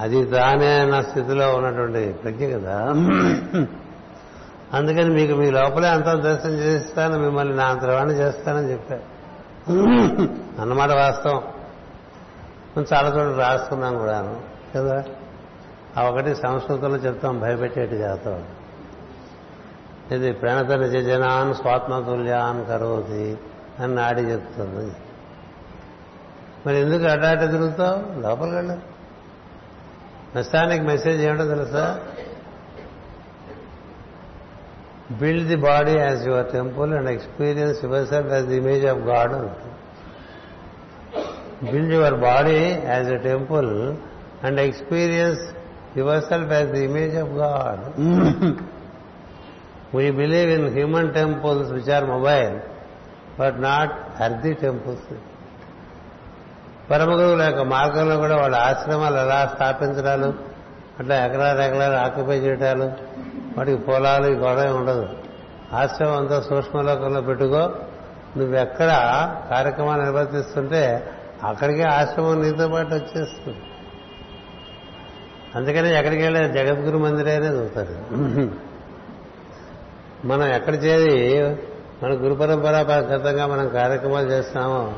S1: అది తానే అన్న స్థితిలో ఉన్నటువంటి ప్రజ్ఞ కదా. అందుకని మీకు మీ లోపలే అంత దర్శనం చేస్తాను మిమ్మల్ని నా అంతరవాణి చేస్తానని చెప్పారు. అన్నమాట వాస్తవం. మనం చాలా చోట్ల రాసుకున్నాం కూడాను కదా? ఆ ఒకటి సంస్కృతంలో చెప్తాం భయపెట్టేటి జాతం. ఇది ప్రణత నిజ జనాన్ స్వాత్మతుల్యాన్ కరోతి అని నాడి చెప్తుంది. మరి ఎందుకు అడ్డాట తిరుగుతావు? లోపలికి వెళ్ళు. నష్టానికి మెసేజ్ ఏమిటో తెలుసా? Build the body as your temple and experience yourself as the image of God build your body as a temple and experience yourself as the image of God we believe in human temples which are mobile but not earthy temples పరమగురువుల యొక్క మార్గంలో కూడా వాళ్ళ ఆశ్రమాలు ఎలా స్థాపించడాలు అట్లా ఎకరాలు ఎకరాలు ఆక్యుపై చేయటాలు వాటికి పొలాలు గొడవ ఉండదు. ఆశ్రమం అంతా సూక్ష్మలోకంలో పెట్టుకో. నువ్వెక్కడ కార్యక్రమాలు నిర్వర్తిస్తుంటే అక్కడికే ఆశ్రమం నీతో పాటు వచ్చేస్తుంది. అందుకని ఎక్కడికి వెళ్ళే జగద్గురు మందిరే అనేది అవుతారు మనం ఎక్కడ చేరి మన గురు పరంపరాగతంగా మనం కార్యక్రమాలు చేస్తున్నామో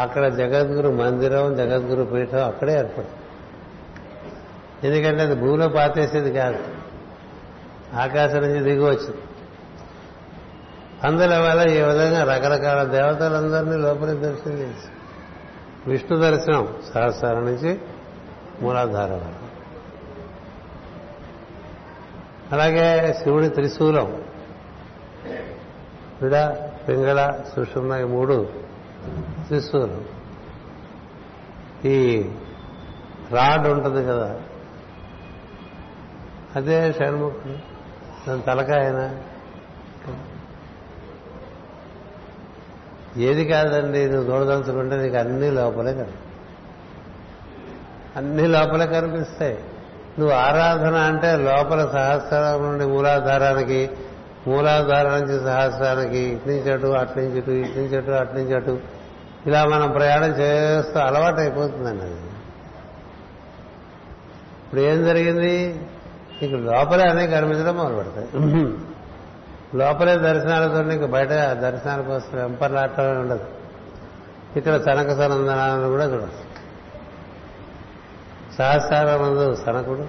S1: అక్కడ జగద్గురు మందిరం జగద్గురు పీఠం అక్కడే ఏర్పడుతుంది. ఎందుకంటే అది భూమిలో పాతేసేది కాదు. ఆకాశం నుంచి దిగి వచ్చింది అందుల వల్ల ఈ విధంగా రకరకాల దేవతలందరినీ లోపలికి దర్శనం చేసి విష్ణు దర్శనం సహస్రం నుంచి మూలాధార వరకు. అలాగే శివుడి త్రిశూలం విడ పింగళ సుషుమ్న ఈ మూడు త్రిశూలం. ఈ రాడ్ ఉంటుంది కదా అదే షణ్ముఖుడు. దాని తలకాయన ఏది కాదండి నువ్వు చూడదలుచుకుంటే నీకు అన్ని లోపలే కదా అన్ని లోపలే కనిపిస్తాయి. నువ్వు ఆరాధన అంటే లోపల సహస్రం నుండి మూలాధారానికి మూలాధారం నుంచి సహస్రానికి ఇటు నుంచి అటు అటు నుంచి ఇటు ఇటు నుంచి అటు అటు నుంచి అటు ఇలా మనం ప్రయాణం చేస్తూ అలవాటు అయిపోతుందండి అది. ఇప్పుడు ఏం జరిగింది? నీకు లోపలే అన్నీ కనిపించడం మొదలు పెడతాయి లోపలే దర్శనాలతో నీకు బయట దర్శనాల కోసం వెంపర్లాటమే ఉండదు. ఇక్కడ సనక సనందనాలను కూడా చూడచ్చు. సహస్రారమందు సనకుడు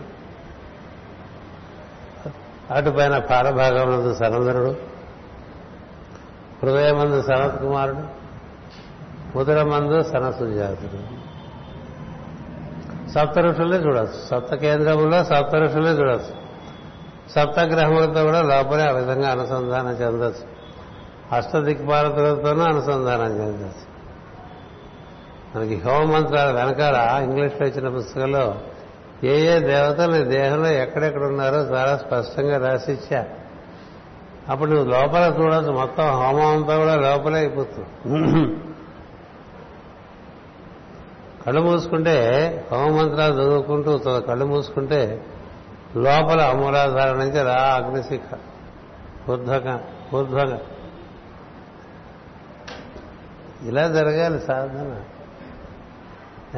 S1: అటుపైన పారభాగమునందు సనందనుడు హృదయమందు సనత్ కుమారుడు ముదురమందు సనసుజాతుడు సప్త ఋషులే చూడవచ్చు సప్త కేంద్రములో సప్త ఋషులే చూడవచ్చు సప్త గ్రహములతో కూడా లోపలే ఆ విధంగా అనుసంధానం చెందొచ్చు. అష్టదిక్పాలతలతోనూ అనుసంధానం చెందొచ్చు. మనకి హోమమంత్రాల వెనకాల ఇంగ్లీష్లో ఇచ్చిన పుస్తకంలో ఏ ఏ దేవతలు దేహంలో ఎక్కడెక్కడ ఉన్నారో చాలా స్పష్టంగా రాసిచ్చా అప్పుడు నువ్వు లోపల చూడవచ్చు మొత్తం హోమం అంతా కూడా లోపలే అయిపోతుంది. కళ్ళు మూసుకుంటే హోమమంత్రాలు చదువుకుంటూ కళ్ళు మూసుకుంటే లోపల అమూలాధార నుంచి రా అగ్నిశిఖ. ఊర్ధ్వక ఊర్ధ్వక ఇలా జరగాలి సాధన.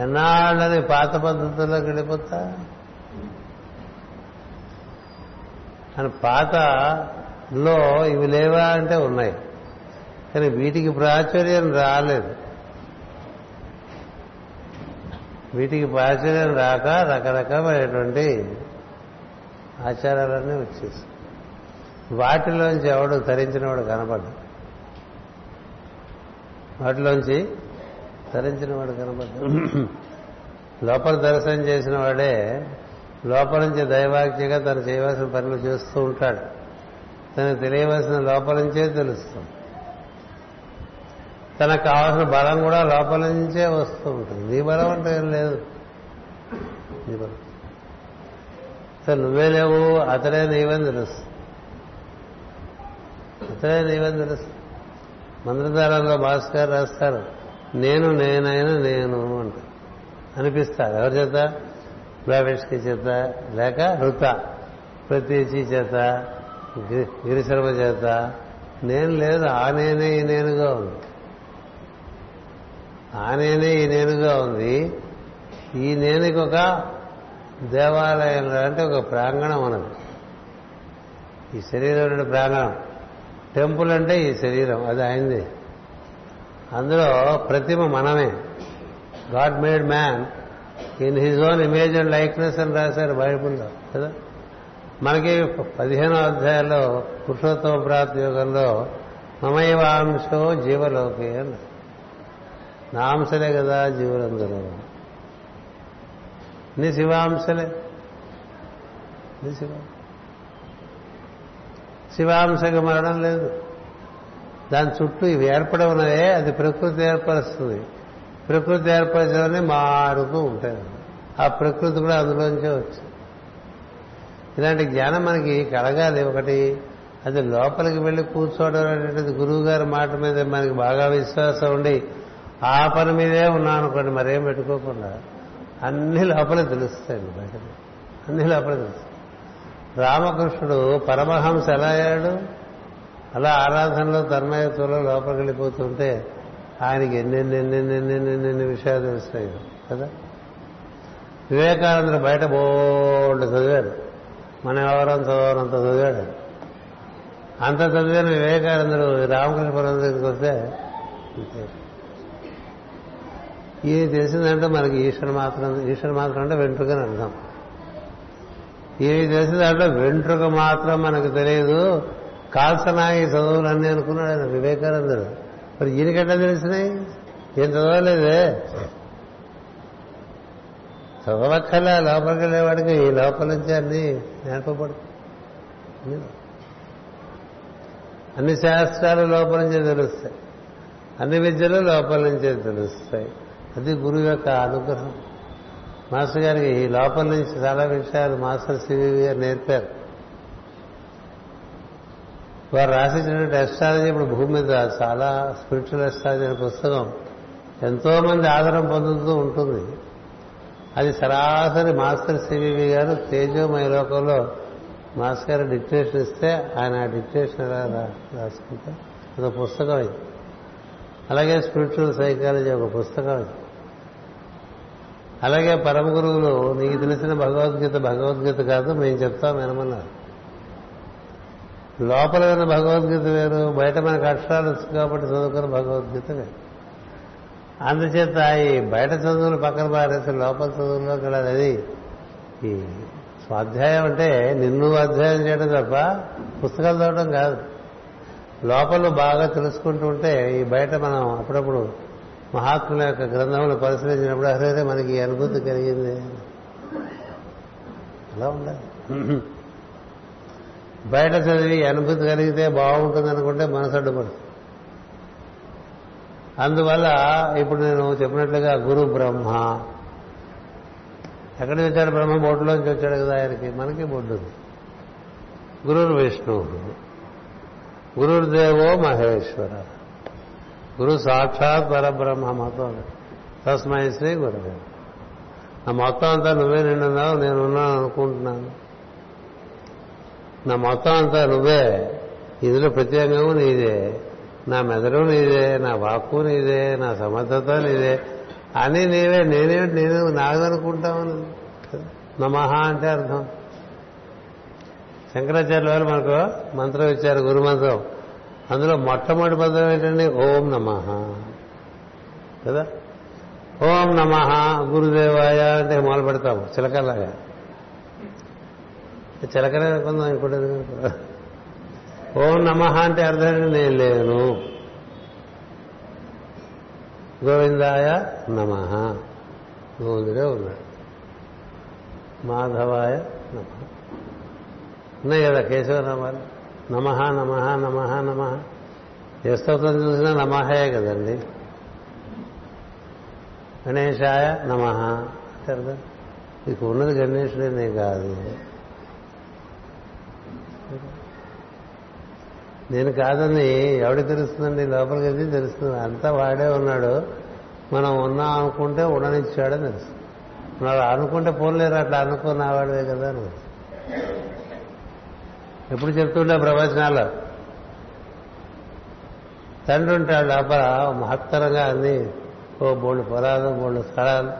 S1: ఎన్నాళ్ళని పాత పద్ధతుల్లోకి వెళ్ళిపోతా అని పాతలో ఇవి లేవా అంటే ఉన్నాయి. కానీ వీటికి ప్రాచుర్యం రాలేదు. వీటికి ప్రాచుర్యం రాక రకరకమైనటువంటి ఆచారాలన్నీ వచ్చేసి. వాటిలోంచి ఎవడు తరించినవాడు కనపడ్డా. వాటిలోంచి తరించినవాడు కనపడ్డా. లోపల దర్శనం చేసిన వాడే లోపల నుంచి దైవాజ్ఞగా తను చేయవలసిన పనులు చేస్తూ ఉంటాడు. తనకు తెలియవలసిన లోపల నుంచే తెలుస్తుంది తనకు కావాల్సిన బలం కూడా లోపల నుంచే వస్తూ ఉంటుంది. నీ బలం అంటే ఏం లేదు. నీ బలం. అసలు నువ్వే లేవు అతడే నీవని తెలుసు. అతడే నీవని తెలుసు. మంత్రదారంలో భాస్కర్ రాస్తారు నేను నేనైనా నేను అంట అనిపిస్తారు ఎవరి చేత? బ్లావెట్స్కి చేత లేక రుత ప్రతీచి చేత గిరి- గిరిశర్మ చేత. నేను లేదు ఆ నేనే ఈ నేనుగా ఉంది. ఆ నేనే ఈ నేనుగా ఉంది. ఈ నేనుకి ఒక దేవాలయంలో అంటే ఒక ప్రాంగణం ఉన్నది ఈ శరీరం ప్రాంగణం. టెంపుల్ అంటే ఈ శరీరం అది అయింది అందులో ప్రతిమ మనమే. God made man in his own image and likeness అని రాశారు బైబుల్లో కదా? మనకి పదిహేనో అధ్యాయంలో పురుషోత్తమ ప్రాప్తి యుగంలో మమయవాంశో జీవలోకి అన్నారు నాంశలే కదా జీవులందరూ నీ శివాంశలే. నీ శివ. శివాంశకి మరణం లేదు. దాని చుట్టూ ఇవి ఏర్పడి ఉన్నాయే అది ప్రకృతి ఏర్పరుస్తుంది. ప్రకృతి ఏర్పరచడమే మారుతూ ఉంటాయి. ఆ ప్రకృతి కూడా అందులోంచే వచ్చింది ఇలాంటి జ్ఞానం మనకి కలగాలి ఒకటి. అది లోపలికి వెళ్ళి కూర్చోవడం అనేటువంటిది గురువు గారి మాట మీద మనకి బాగా విశ్వాసం ఉండి ఆ పని మీదే ఉన్నాను అనుకోండి మరేం పెట్టుకోకుండా అన్ని లోపలే తెలుస్తాయండి బయట అన్ని లోపలే తెలుస్తాయి. రామకృష్ణుడు పరమహంస ఎలా అయ్యాడు? అలా ఆరాధనలో తన్మయత్వంలో లోపలికి వెళ్ళిపోతుంటే ఆయనకి ఎన్నెన్నెన్నెన్నెన్నెన్నెన్ని విషయాలు తెలుస్తాయి కదా? వివేకానందుడు బయట బోల్డ్ చదివాడు. మనం ఎవరంత చదవరంత చదివాడు. అంత చదివిన వివేకానందుడు రామకృష్ణ పరమ దగ్గరికి వస్తే అంతే. తెలిసిందంటే మనకి ఈశ్వరు మాత్రం ఈశ్వరు మాత్రం అంటే వెంట్రుకని అర్థం. ఇది తెలిసిన దాంట్లో వెంట్రుక మాత్రం మనకు తెలియదు. కాల్సనా ఈ చదువులన్నీ అనుకున్నాడు ఆయన వివేకానందుడు. మరి ఈయనకెట్లా తెలిసినాయి? ఏం చదవలేదే? చదవక్కర్లే లోపలికి వెళ్ళేవాడికి ఈ లోపల నుంచి అన్ని నేర్పబడుతుంది అన్ని శాస్త్రాలు లోపల నుంచే తెలుస్తాయి. అన్ని విద్యలు లోపల నుంచే తెలుస్తాయి. అది గురువు యొక్క అనుగ్రహం. మాస్టర్ గారికి ఈ లోపల నుంచి చాలా విషయాలు మాస్టర్ సివివి గారు నేర్పారు. వారు రాసించినటువంటి ఎస్ట్రాలజీ ఇప్పుడు భూమి మీద చాలా స్పిరిచువల్ ఎస్ట్రాలజీ అనే పుస్తకం ఎంతో మంది ఆదరణ పొందుతూ ఉంటుంది. అది సరాసరి మాస్టర్ సివివి గారు తేజోమయ లోకంలో మాస్టర్ గారు డిక్టేషన్ ఇస్తే ఆయన ఆ డిక్టేషన్ ఎలా రాసుకుంటే ఒక పుస్తకం ఇది. అలాగే స్పిరిచువల్ సైకాలజీ ఒక పుస్తకం అలాగే పరమ గురువులు నీకు తెలిసిన భగవద్గీత భగవద్గీత కాదు మేము చెప్తాం వినమన్నారు. లోపల ఉన్న భగవద్గీత వేరు బయట మనకు అక్షరాలు వచ్చు కాబట్టి చదువుకున్న భగవద్గీత వేరు. అందుచేత ఈ బయట చదువులు పక్కన పారేసి లోపల చదువుల్లోకి వెళ్ళాలి అది. ఈ స్వాధ్యాయం అంటే నిన్ను అధ్యాయం చేయడం తప్ప పుస్తకాలు చదవడం కాదు. లోపల బాగా తెలుసుకుంటూ ఉంటే ఈ బయట మనం అప్పుడప్పుడు మహాత్ముల యొక్క గ్రంథములు పరిశీలించినప్పుడు అరే మనకి ఈ అనుభూతి కలిగింది. అలా ఉండాలి. బయట చదివి అనుభూతి కలిగితే బాగుంటుంది అనుకుంటే మనసు అడ్డుపడు అందువల్ల ఇప్పుడు నేను చెప్పినట్లుగా గురు బ్రహ్మ. ఎక్కడికి వచ్చాడు బ్రహ్మ? బొడ్డులోంచి వచ్చాడు కదా ఆయనకి. మనకి బొడ్డు ఉంది గురుర్ విష్ణువు గురుర్దేవో మహేశ్వర. గురు సాక్షాత్ పరబ్రహ్మ మొత్తం తస్మై శ్రీ గురు నా మొత్తం అంతా నువ్వే నిండున్నావు నేను ఉన్నాను అనుకుంటున్నాను. నా మొత్తం అంతా నువ్వే. ఇందులో ప్రత్యేకము నీదే. నా మెదడు నీదే నా వాక్కు నీదే నా సమర్థత నీదే. అని నీవే నేనేమిటి నేను నాదనుకుంటామని. నమహ అంటే అర్థం. శంకరాచార్య వారు మనకు మంత్రం ఇచ్చారు గురు మంత్రం. అందులో మొట్టమొదటి పదం ఏంటండి ఓం నమ. కదా? ఓం నమ గురుదేవాయ అంటే మొదలు పెడతాము చిలకలాగా. చిలకనే అనుకుందాం ఇంకోటి ఓం నమ అంటే అర్థం నేను లేను. గోవిందాయ నమ. గోవిందుడే ఉన్నాడు. మాధవాయ నమ. ఉన్నాయి కదా కేశవనామాలు నమ నమ నమ నమ. ఏ స్తోత్రం చూసినా నమహే కదండి. గణేశాయ నమ కదా. నీకు ఉన్నది గణేశుడేనే కాదు. నేను కాదని ఎవడి తెలుస్తుందండి? లోపలికి వెళ్ళి తెలుస్తుంది. అంతా వాడే ఉన్నాడు. మనం ఉన్నాం అనుకుంటే ఉండనిచ్చాడని తెలుసు మనం అనుకుంటే పోలేరు అట్లా అనుకున్నవాడే కదా అని ఎప్పుడు చెప్తుండే ప్రవచనాలు? తండ్రి ఉంటాడు లోపల మహత్తరంగా అన్ని ఓ బోళ్ళు పొలాలు బోళ్ళు స్థలాలు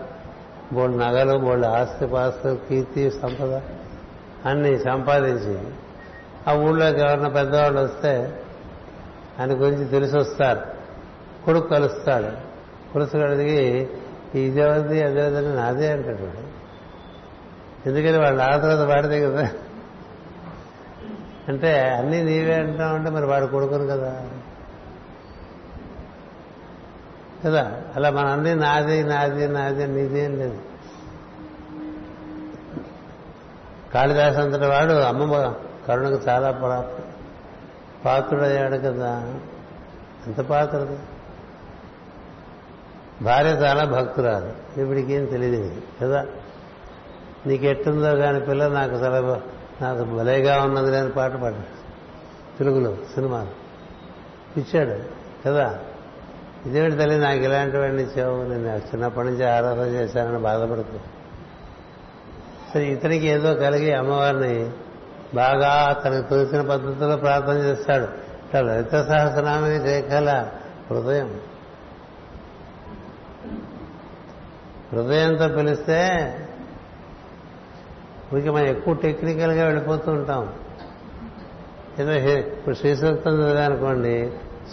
S1: బోళ్ళు నగలు బోళ్ళు ఆస్తి పాస్తులు కీర్తి సంపద అన్ని సంపాదించి ఆ ఊళ్ళోకి ఎవరన్నా పెద్దవాళ్ళు వస్తే ఆయన గురించి తెలిసి వస్తారు కొడుకు కలుస్తాడు. కొలుసు అడిగి ఇదేవది అదేదని నాదే అంటాడు. ఎందుకంటే ఎందుకని వాళ్ళు ఆ తర్వాత వాడితే కదా? అంటే అన్నీ నీవే అంటామంటే మరి వాడు కొడుకును కదా. కదా? అలా మన అన్ని నాది నాది నాది నీది అని లేదు. కాళిదాసు అంతటి వాడు అమ్మ కరుణకు చాలా ప్రా- పాత్రుడయ్యాడు కదా. ఎంత పాత్రది భార్య చాలా భక్తురాలు. ఇప్పటికేం తెలియదు. కదా? నీకెట్టుందో కానీ పిల్ల నాకు చాలా నాకు భలేగా ఉన్నది లేని పాట పాడాడు తెలుగులో సినిమాలు. ఇచ్చాడు. కదా? ఇదేమిటి తల్లి నాకు ఇలాంటి వాడిని ఇచ్చావు? నేను చిన్నప్పటి నుంచి ఆరాధన చేశానని బాధపడుతూ. సరే ఇతనికి ఏదో కలిగి అమ్మవారిని బాగా తనకు తోచిన పద్ధతిలో ప్రార్థన చేస్తాడు. ఇట్లా లలిత సహస్రనామే రేఖల హృదయం. హృదయంతో పిలిస్తే ఊరికి మనం ఎక్కువ టెక్నికల్గా వెళ్ళిపోతూ ఉంటాం. ఏదో ఇప్పుడు శ్రీసూక్తం చదివానుకోండి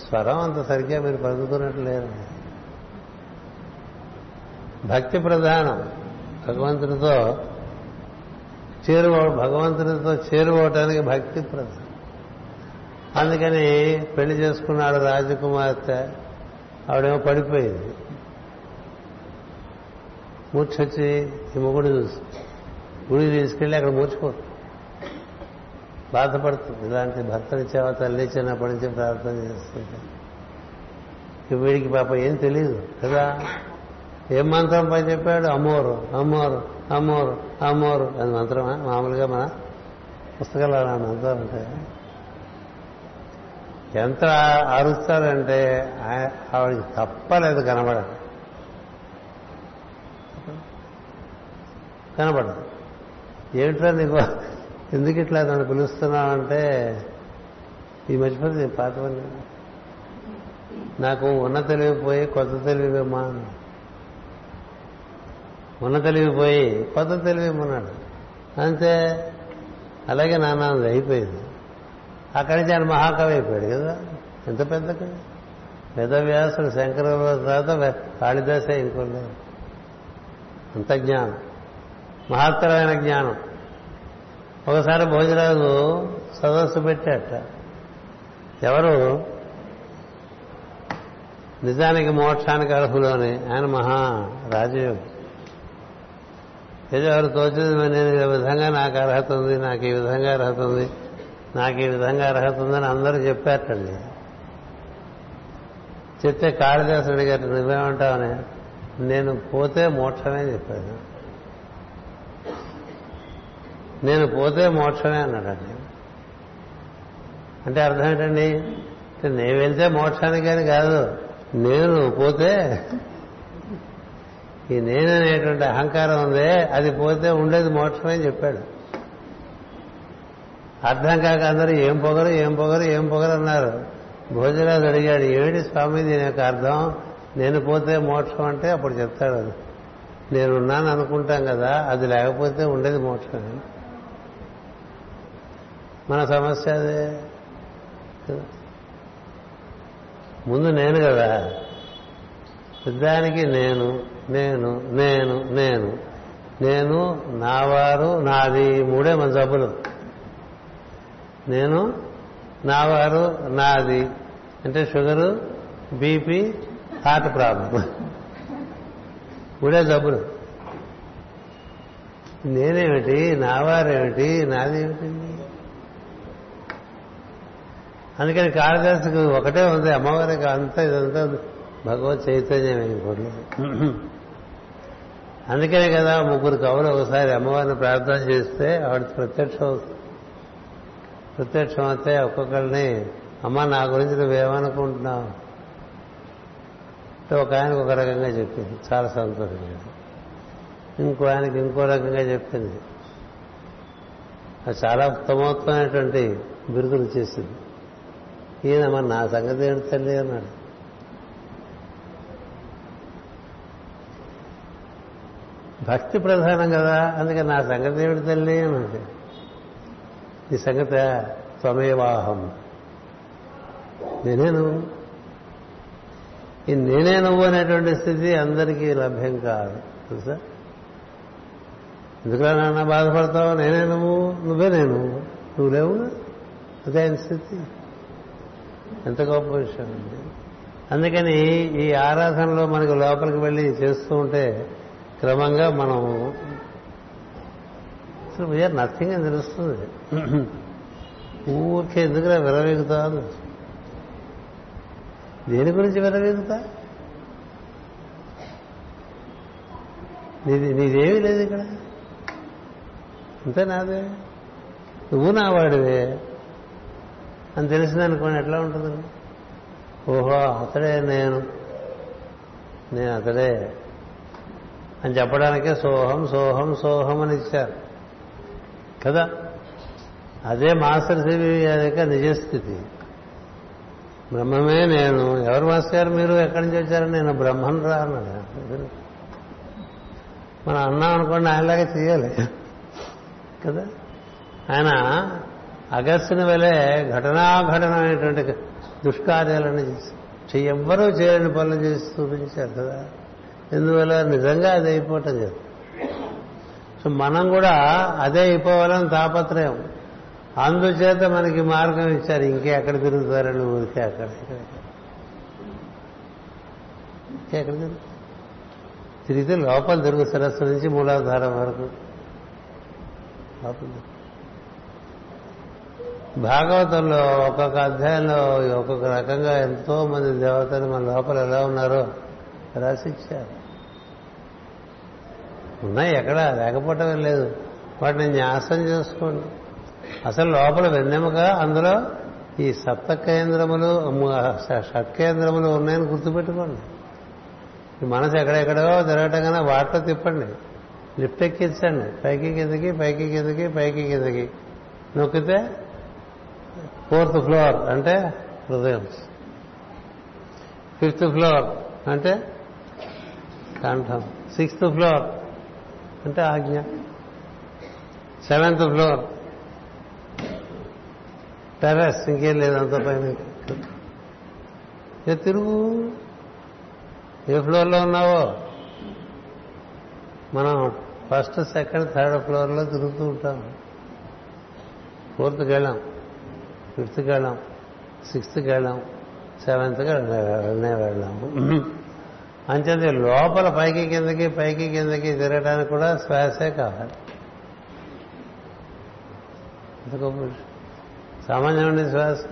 S1: స్వరం అంత సరిగ్గా మీరు పలుకుతున్నట్టు లేరు భక్తి ప్రధానం. భగవంతుడితో చేరువ భగవంతుడితో చేరుకోవటానికి భక్తి ప్రధానం. అందుకని పెళ్ళి చేసుకున్నాడు రాజకుమార్తె ఆవిడేమో పడిపోయింది. మూర్చొచ్చి ఈ మొగుడు చూసి గుడి తీసుకెళ్ళి అక్కడ మూర్చుకో బాధపడుతుంది. ఇలాంటి భర్తనిచ్చావా తల్లి చిన్నప్పటి నుంచి ప్రార్థన చేస్తుంటే. వీడికి పాప ఏం తెలియదు కదా? ఏం మంత్రం పని చెప్పాడు? అమ్మోరు అమ్మోరు అమ్మోరు అమ్మోరు అది మంత్రమా? మామూలుగా మన పుస్తకాలు అలా మంత్రాలు ఉంటాయి? ఎంత అరుస్తారంటే ఆ- ఆవిడకి తప్పలేదు కనబడదు కనబడదు. ఏమిట్రా నీకు? ఎందుకు ఇట్లా నన్ను పిలుస్తున్నావంటే ఈ మర్చిపోతే పాతవన్నీ నాకు ఉన్న తెలివి పోయి కొత్త తెలివి ఉన్న తెలివి పోయి కొత్త తెలివిమ్మన్నాడు అంతే. అలాగే నాన్నది అయిపోయింది. అక్కడి నుంచి ఆయన మహాకవి అయిపోయాడు కదా. ఎంత పెద్ద కవి? వేదవ్యాసుడు శంకర తర్వాత కాళిదాసే ఇంకోలేదు అంత జ్ఞానం. మహత్తరమైన జ్ఞానం. ఒకసారి భోజరాజు సదస్సు పెట్టాట ఎవరు? నిజానికి మోక్షానికి అర్హులోని ఆయన మహా రాజయోగి. ఏదో ఎవరు తోచింది నేను ఈ విధంగా నాకు అర్హత ఉంది నాకు ఈ విధంగా అర్హత ఉంది నాకు ఈ విధంగా అర్హత ఉందని అందరూ చెప్పారటండి. చెప్తే కాళిదాసుడు అడిగారు నువ్వేమంటావని నేను పోతే మోక్షమే చెప్పాను. నేను పోతే మోక్షమే అన్నాడండి అంటే అర్థం ఏంటండి? నేను వెళ్తే మోక్షానికి అని కాదు. నేను పోతే ఈ నేను అనేటువంటి అహంకారం ఉందే అది పోతే ఉండేది మోక్షమే చెప్పాడు. అర్థం కాక అందరూ ఏం పొగరు ఏం పొగరు ఏం పొగరు అన్నారు. భోజరాజు అడిగాడు ఏమిటి స్వామి దీని యొక్క అర్థం? నేను పోతే మోక్షం అంటే అప్పుడు చెప్తాడు అది. నేనున్నాను అనుకుంటాం కదా అది లేకపోతే ఉండేది మోక్షమే. మన సమస్య అదే. ముందు నేను కదా. పెద్దానికి నేను నేను నేను నేను. నేను నావారు నాది మూడే మన జబ్బులు. నేను నావారు నాది. అంటే షుగరు బీపీ హార్ట్ ప్రాబ్లం. మూడే జబ్బులు. నేనేమిటి నావారేమిటి ఏమిటి అందుకని కాళిదాసుకు ఒకటే ఉంది అమ్మవారికి అంతా ఇదంతా భగవత్ చైతన్యం ఇంకోటి అందుకనే కదా ముగ్గురు కవులు ఒకసారి అమ్మవారిని ప్రార్థన చేస్తే ఆవిడ ప్రత్యక్షం అవుతుంది. ప్రత్యక్షం అయితే ఒక్కొక్కరిని అమ్మ నా గురించి నువ్వేమనుకుంటున్నావు అంటే ఒక ఆయనకు ఒక రకంగా చెప్పింది. చాలా సంతోషంగా. ఇంకో ఆయనకి ఇంకో రకంగా చెప్పింది. అది చాలా ఉత్తమోత్తమైనటువంటి బిరుదులు చేసింది. ఈయన మరి నా సంగతి ఏంటి తల్లి అన్నాడు. భక్తి ప్రధానం కదా అందుకే నా సంగతి ఏమిటి తల్లి అన్నాడు. నీ సంగతి త్వమేవాహం. నేనే నువ్వు ఈ నేనే నువ్వు అనేటువంటి స్థితి అందరికీ లభ్యం కాదు. తెలుసా? ఎందుకలా నాన్న బాధపడతావు? నేనే నువ్వు? నువ్వే నేను. నువ్వు లేవు అదే ఆయన స్థితి. ఎంత గొప్ప విషయం అండి. అందుకని ఈ ఆరాధనలో మనకు లోపలికి వెళ్ళి చేస్తూ ఉంటే క్రమంగా మనం అసలు వీఆర్ నథింగ్ అని తెలుస్తుంది. ఊరికే ఎందుకురా విరవేగుతా దేని గురించి విరవేగుతా? నీది నీదేమీ లేదు ఇక్కడ. అంతే నాదే. నువ్వు నా వాడివే అని తెలిసిందనుకోండి ఎట్లా ఉంటుందండి? ఓహో అతడే నేను. నేను అతడే. అని చెప్పడానికే సోహం సోహం సోహం అని ఇచ్చారు. కదా? అదే మాస్టర్ సివి యొక్క నిజస్థితి. బ్రహ్మమే నేను. ఎవరు మాస్టర్ గారు మీరు? ఎక్కడి నుంచి వచ్చారని నేను బ్రహ్మం రా అన్నాడు. మనం అన్నాం అనుకోండి ఆయనలాగా చేయాలి. కదా? ఆయన అగస్టుని వలె ఘటనాఘటనమైనటువంటి దుష్కార్యాలను ఎవ్వరూ చేయని పనులు చేసి చూపించారు కదా. ఎందువల్ల? నిజంగా అది అయిపోవటం కదా. సో మనం కూడా అదే అయిపోవాలని తాపత్రయం. అందుచేత మనకి మార్గం ఇచ్చారు. ఇంకే ఎక్కడ తిరుగుతారని ఊరికే అక్కడ. ఎక్కడ తిరిగితే లోపల తిరుగు సరస్సు నుంచి మూలాధారం వరకు. లోపల తిరుగు. భాగవతంలో ఒక్కొక్క అధ్యాయంలో ఒక్కొక్క రకంగా ఎంతో మంది దేవతలు మన లోపల ఎలా ఉన్నారో రాసిచ్చారు. ఉన్నాయి ఎక్కడ లేకపోవటం లేదు. వాటిని న్యాసం చేసుకోండి. అసలు లోపల వెన్నెముక అందులో ఈ సప్త కేంద్రములు షట్కేంద్రములు ఉన్నాయని గుర్తుపెట్టుకోండి. ఈ మనసు ఎక్కడెక్కడో తిరగటం కన్నా వాటిలో తిప్పండి. లిఫ్ట్ ఎక్కించండి. పైకి కిందకి పైకి కిందకి పైకి కిందకి. నొక్కితే ఫోర్త్ ఫ్లోర్ అంటే హృదయం ఫిఫ్త్ ఫ్లోర్ అంటే కంఠం. సిక్స్త్ ఫ్లోర్ అంటే ఆజ్ఞ. సెవెంత్ ఫ్లోర్ టెర్రస్ ఇంకేం లేదు అంత పైన. ఏ తిరుగు? ఏ ఫ్లోర్లో ఉన్నావో? మనం ఫస్ట్ సెకండ్ థర్డ్ ఫ్లోర్లో తిరుగుతూ ఉంటాం. ఫోర్త్కి వెళ్ళాం. ఫిఫ్త్కి వెళ్ళాం సిక్స్త్కి వెళ్ళాం సెవెంత్కి వెళ్ళనే వెళ్ళాము అంచేది లోపల పైకి కిందకి పైకి కిందకి తిరగడానికి కూడా శ్వాసే కావాలి. సామాన్యమైన శ్వాస.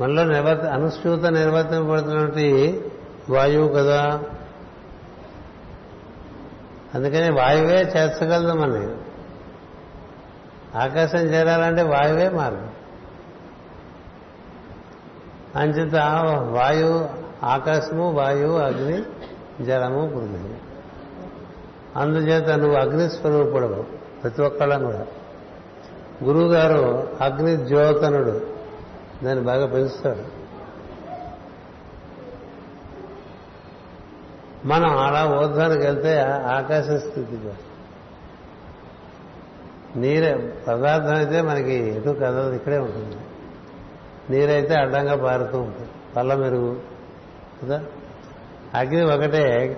S1: మనలో నిర్వర్త అనుష్ఠూత నిర్వర్తింపబడుతున్నటువంటి వాయువు కదా. అందుకని వాయువే చేర్చగలదు మనని ఆకాశం చేరాలంటే వాయువే మార్గం. అంచేత వాయువు ఆకాశము వాయువు అగ్ని జలము పృథివీ అందుచేత నువ్వు అగ్ని స్వరూపుడు ప్రతి ఒక్కళ్ళం కూడా. గురువు గారు అగ్ని జ్యోతనుడు. దాన్ని బాగా పెంచుతాడు మనం అలా ఊర్ధ్వానికి వెళ్తే ఆకాశ స్థితికి వస్తాం. నీరే పదార్థం అయితే మనకి ఎటు కదలదు ఇక్కడే ఉంటుంది. నీరైతే అడ్డంగా పారుతూ ఉంటుంది. పల్ల మెరుగు కదా? అగ్ని ఒకటే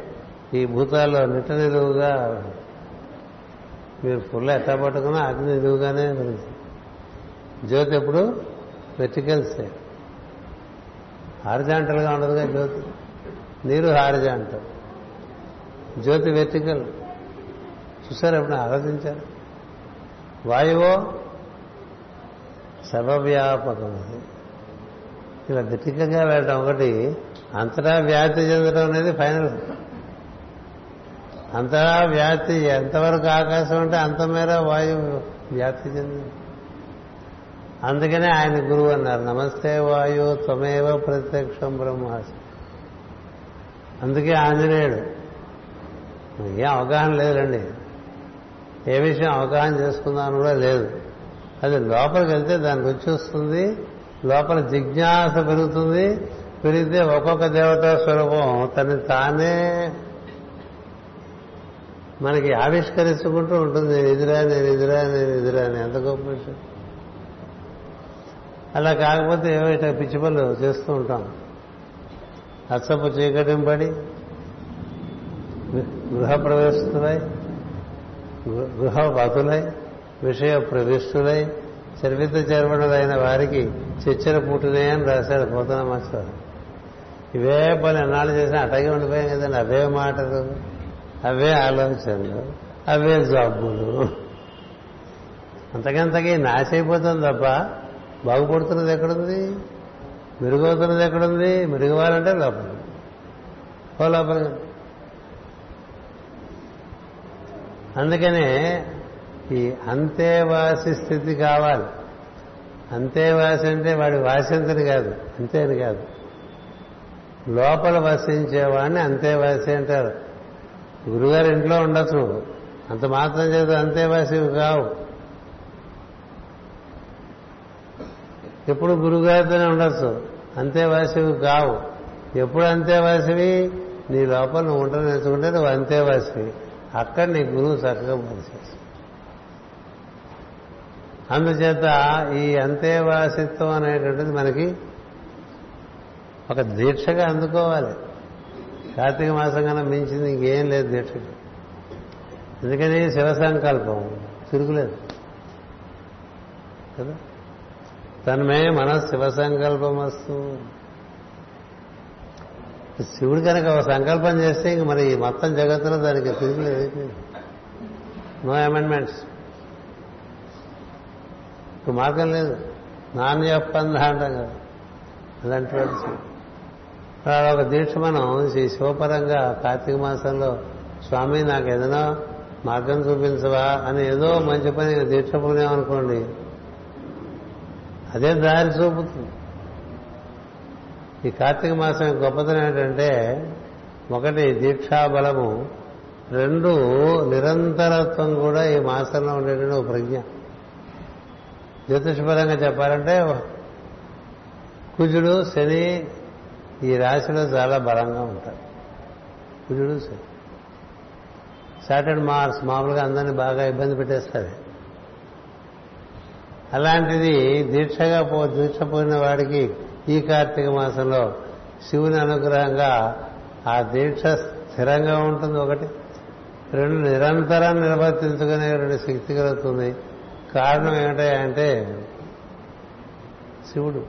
S1: ఈ భూతాల్లో నిట్ట నిలువుగా మీరు ఫుల్ ఎట్లా పట్టుకున్నా అగ్ని నిలువుగానే వెళ్తుంది జ్యోతి ఎప్పుడు? వెర్టికల్స్ హారిజాంటల్గా ఉండదుగా జ్యోతి. నీరు హారిజాంటల్ జ్యోతి వెర్టికల్ చూసారు ఎప్పుడు ఆలోచించారు? వాయువో సర్వవ్యాపకం ఇలా దిట్టికంగా వెళ్ళడం ఒకటి అంతటా వ్యాప్తి చెందడం అనేది ఫైనల్. అంతటా వ్యాప్తి ఎంతవరకు ఆకాశం అంటే అంత మేర వాయువు వ్యాప్తి చెందింది. అందుకనే ఆయన గురువు అన్నారు నమస్తే వాయు త్వమేవ ప్రత్యక్షం బ్రహ్మాసి అందుకే ఆంజనేయుడు. ఏం అవగాహన లేదండి ఏ విషయం అవగాహన చేసుకుందామని కూడా లేదు. అది లోపలికి వెళ్తే దానికి వచ్చి వస్తుంది లోపల జిజ్ఞాస పెరుగుతుంది పెరిగితే ఒక్కొక్క దేవతా స్వరూపం తను తానే మనకి ఆవిష్కరించుకుంటూ ఉంటుంది. నేను ఎదురా నేను ఎదురా నేను ఎదురా అని ఎంత గొప్ప విషయం. అలా కాకపోతే ఏవో ఇట్లా పిచ్చి పనులు చేస్తూ ఉంటాం. అచ్చపు చీకటింపడి గృహప్రవేశిస్తున్నాయి గృహవతులై విషయ ప్రవిష్టులై చరిత్ర చర్వణులైన వారికి చర్చల పుట్టినాయి అని రాశాడు పోతున్న మాస్టర్. ఇవే పని ఎన్నాళ్ళు చేసినా అటగే ఉండిపోయాం కదండి. అవే మాటలు అవే ఆలోచనలు అవే జబ్బులు. అంతకంతకీ నాశైపోతుంది తప్ప బాగుపడుతున్నది ఎక్కడుంది? మెరుగవుతున్నది ఎక్కడుంది? మెరుగవాలంటే లోపల. ఓ లోపల అందుకనే ఈ అంతేవాసి స్థితి కావాలి. అంతేవాసి అంటే వాడి వాసింతని కాదు అంతేని కాదు. లోపల వసించేవాడిని అంతేవాసి అంటారు. గురుగారు ఇంట్లో ఉండొచ్చు. నువ్వు అంత మాత్రం చేత అంతేవాసివి కావు. ఎప్పుడు గురుగారితోనే ఉండొచ్చు. అంతేవాసివి కావు. ఎప్పుడు అంతేవాసివి నీ లోపల నువ్వు ఉంటాను నేర్చుకుంటే నువ్వు అంతేవాసివి అక్కడ నీ గురువు చక్కగా పనిచేస్తాడు అందుచేత ఈ అంతేవాసిత్వం అనేటువంటిది మనకి ఒక దీక్షగా అందుకోవాలి. కార్తీక మాసం కన్నా మించింది ఇంకేం లేదు దీక్ష ఎందుకని శివ సంకల్పం తిరుగులేదు. కదా? తన్మే మన శివ సంకల్పం వస్తూ శివుడు కనుక ఒక సంకల్పం చేస్తే ఇంక మరి ఈ మొత్తం జగత్తులో దానికి తిరుగులేదు నో అమెండ్మెంట్స్ ఇప్పుడు మార్గం లేదు. నాణ్యప్పంద అంటాం కదా. అలాంటి వాడు అలా ఒక దీక్ష మనం ఈ శివపరంగా కార్తీక మాసంలో స్వామి నాకు ఏదైనా మార్గం చూపించవా? అని ఏదో మంచి పని దీక్ష పూనేమనుకోండి అదే దారి చూపుతుంది. ఈ కార్తీక మాసం గొప్పతనం ఏంటంటే ఒకటి దీక్షాబలము రెండు నిరంతరత్వం కూడా ఈ మాసంలో ఉండేటువంటి ఒక ప్రజ్ఞ. జ్యోతిషపరంగా చెప్పాలంటే కుజుడు శని ఈ రాశిలో చాలా బలంగా ఉంటారు. కుజుడు సాటర్డ్ మార్స్ మామూలుగా అందరినీ బాగా ఇబ్బంది పెట్టేస్తుంది అలాంటిది దీక్షగా పో దీక్ష పోయిన వాడికి ఈ కార్తీక మాసంలో శివుని అనుగ్రహంగా ఆ దీక్ష స్థిరంగా ఉంటుంది ఒకటి. రెండు నిరంతరం నిర్వర్తించుకునే రెండు శక్తి కలుగుతుంది. కారణం ఏమిటంటే శివుడు.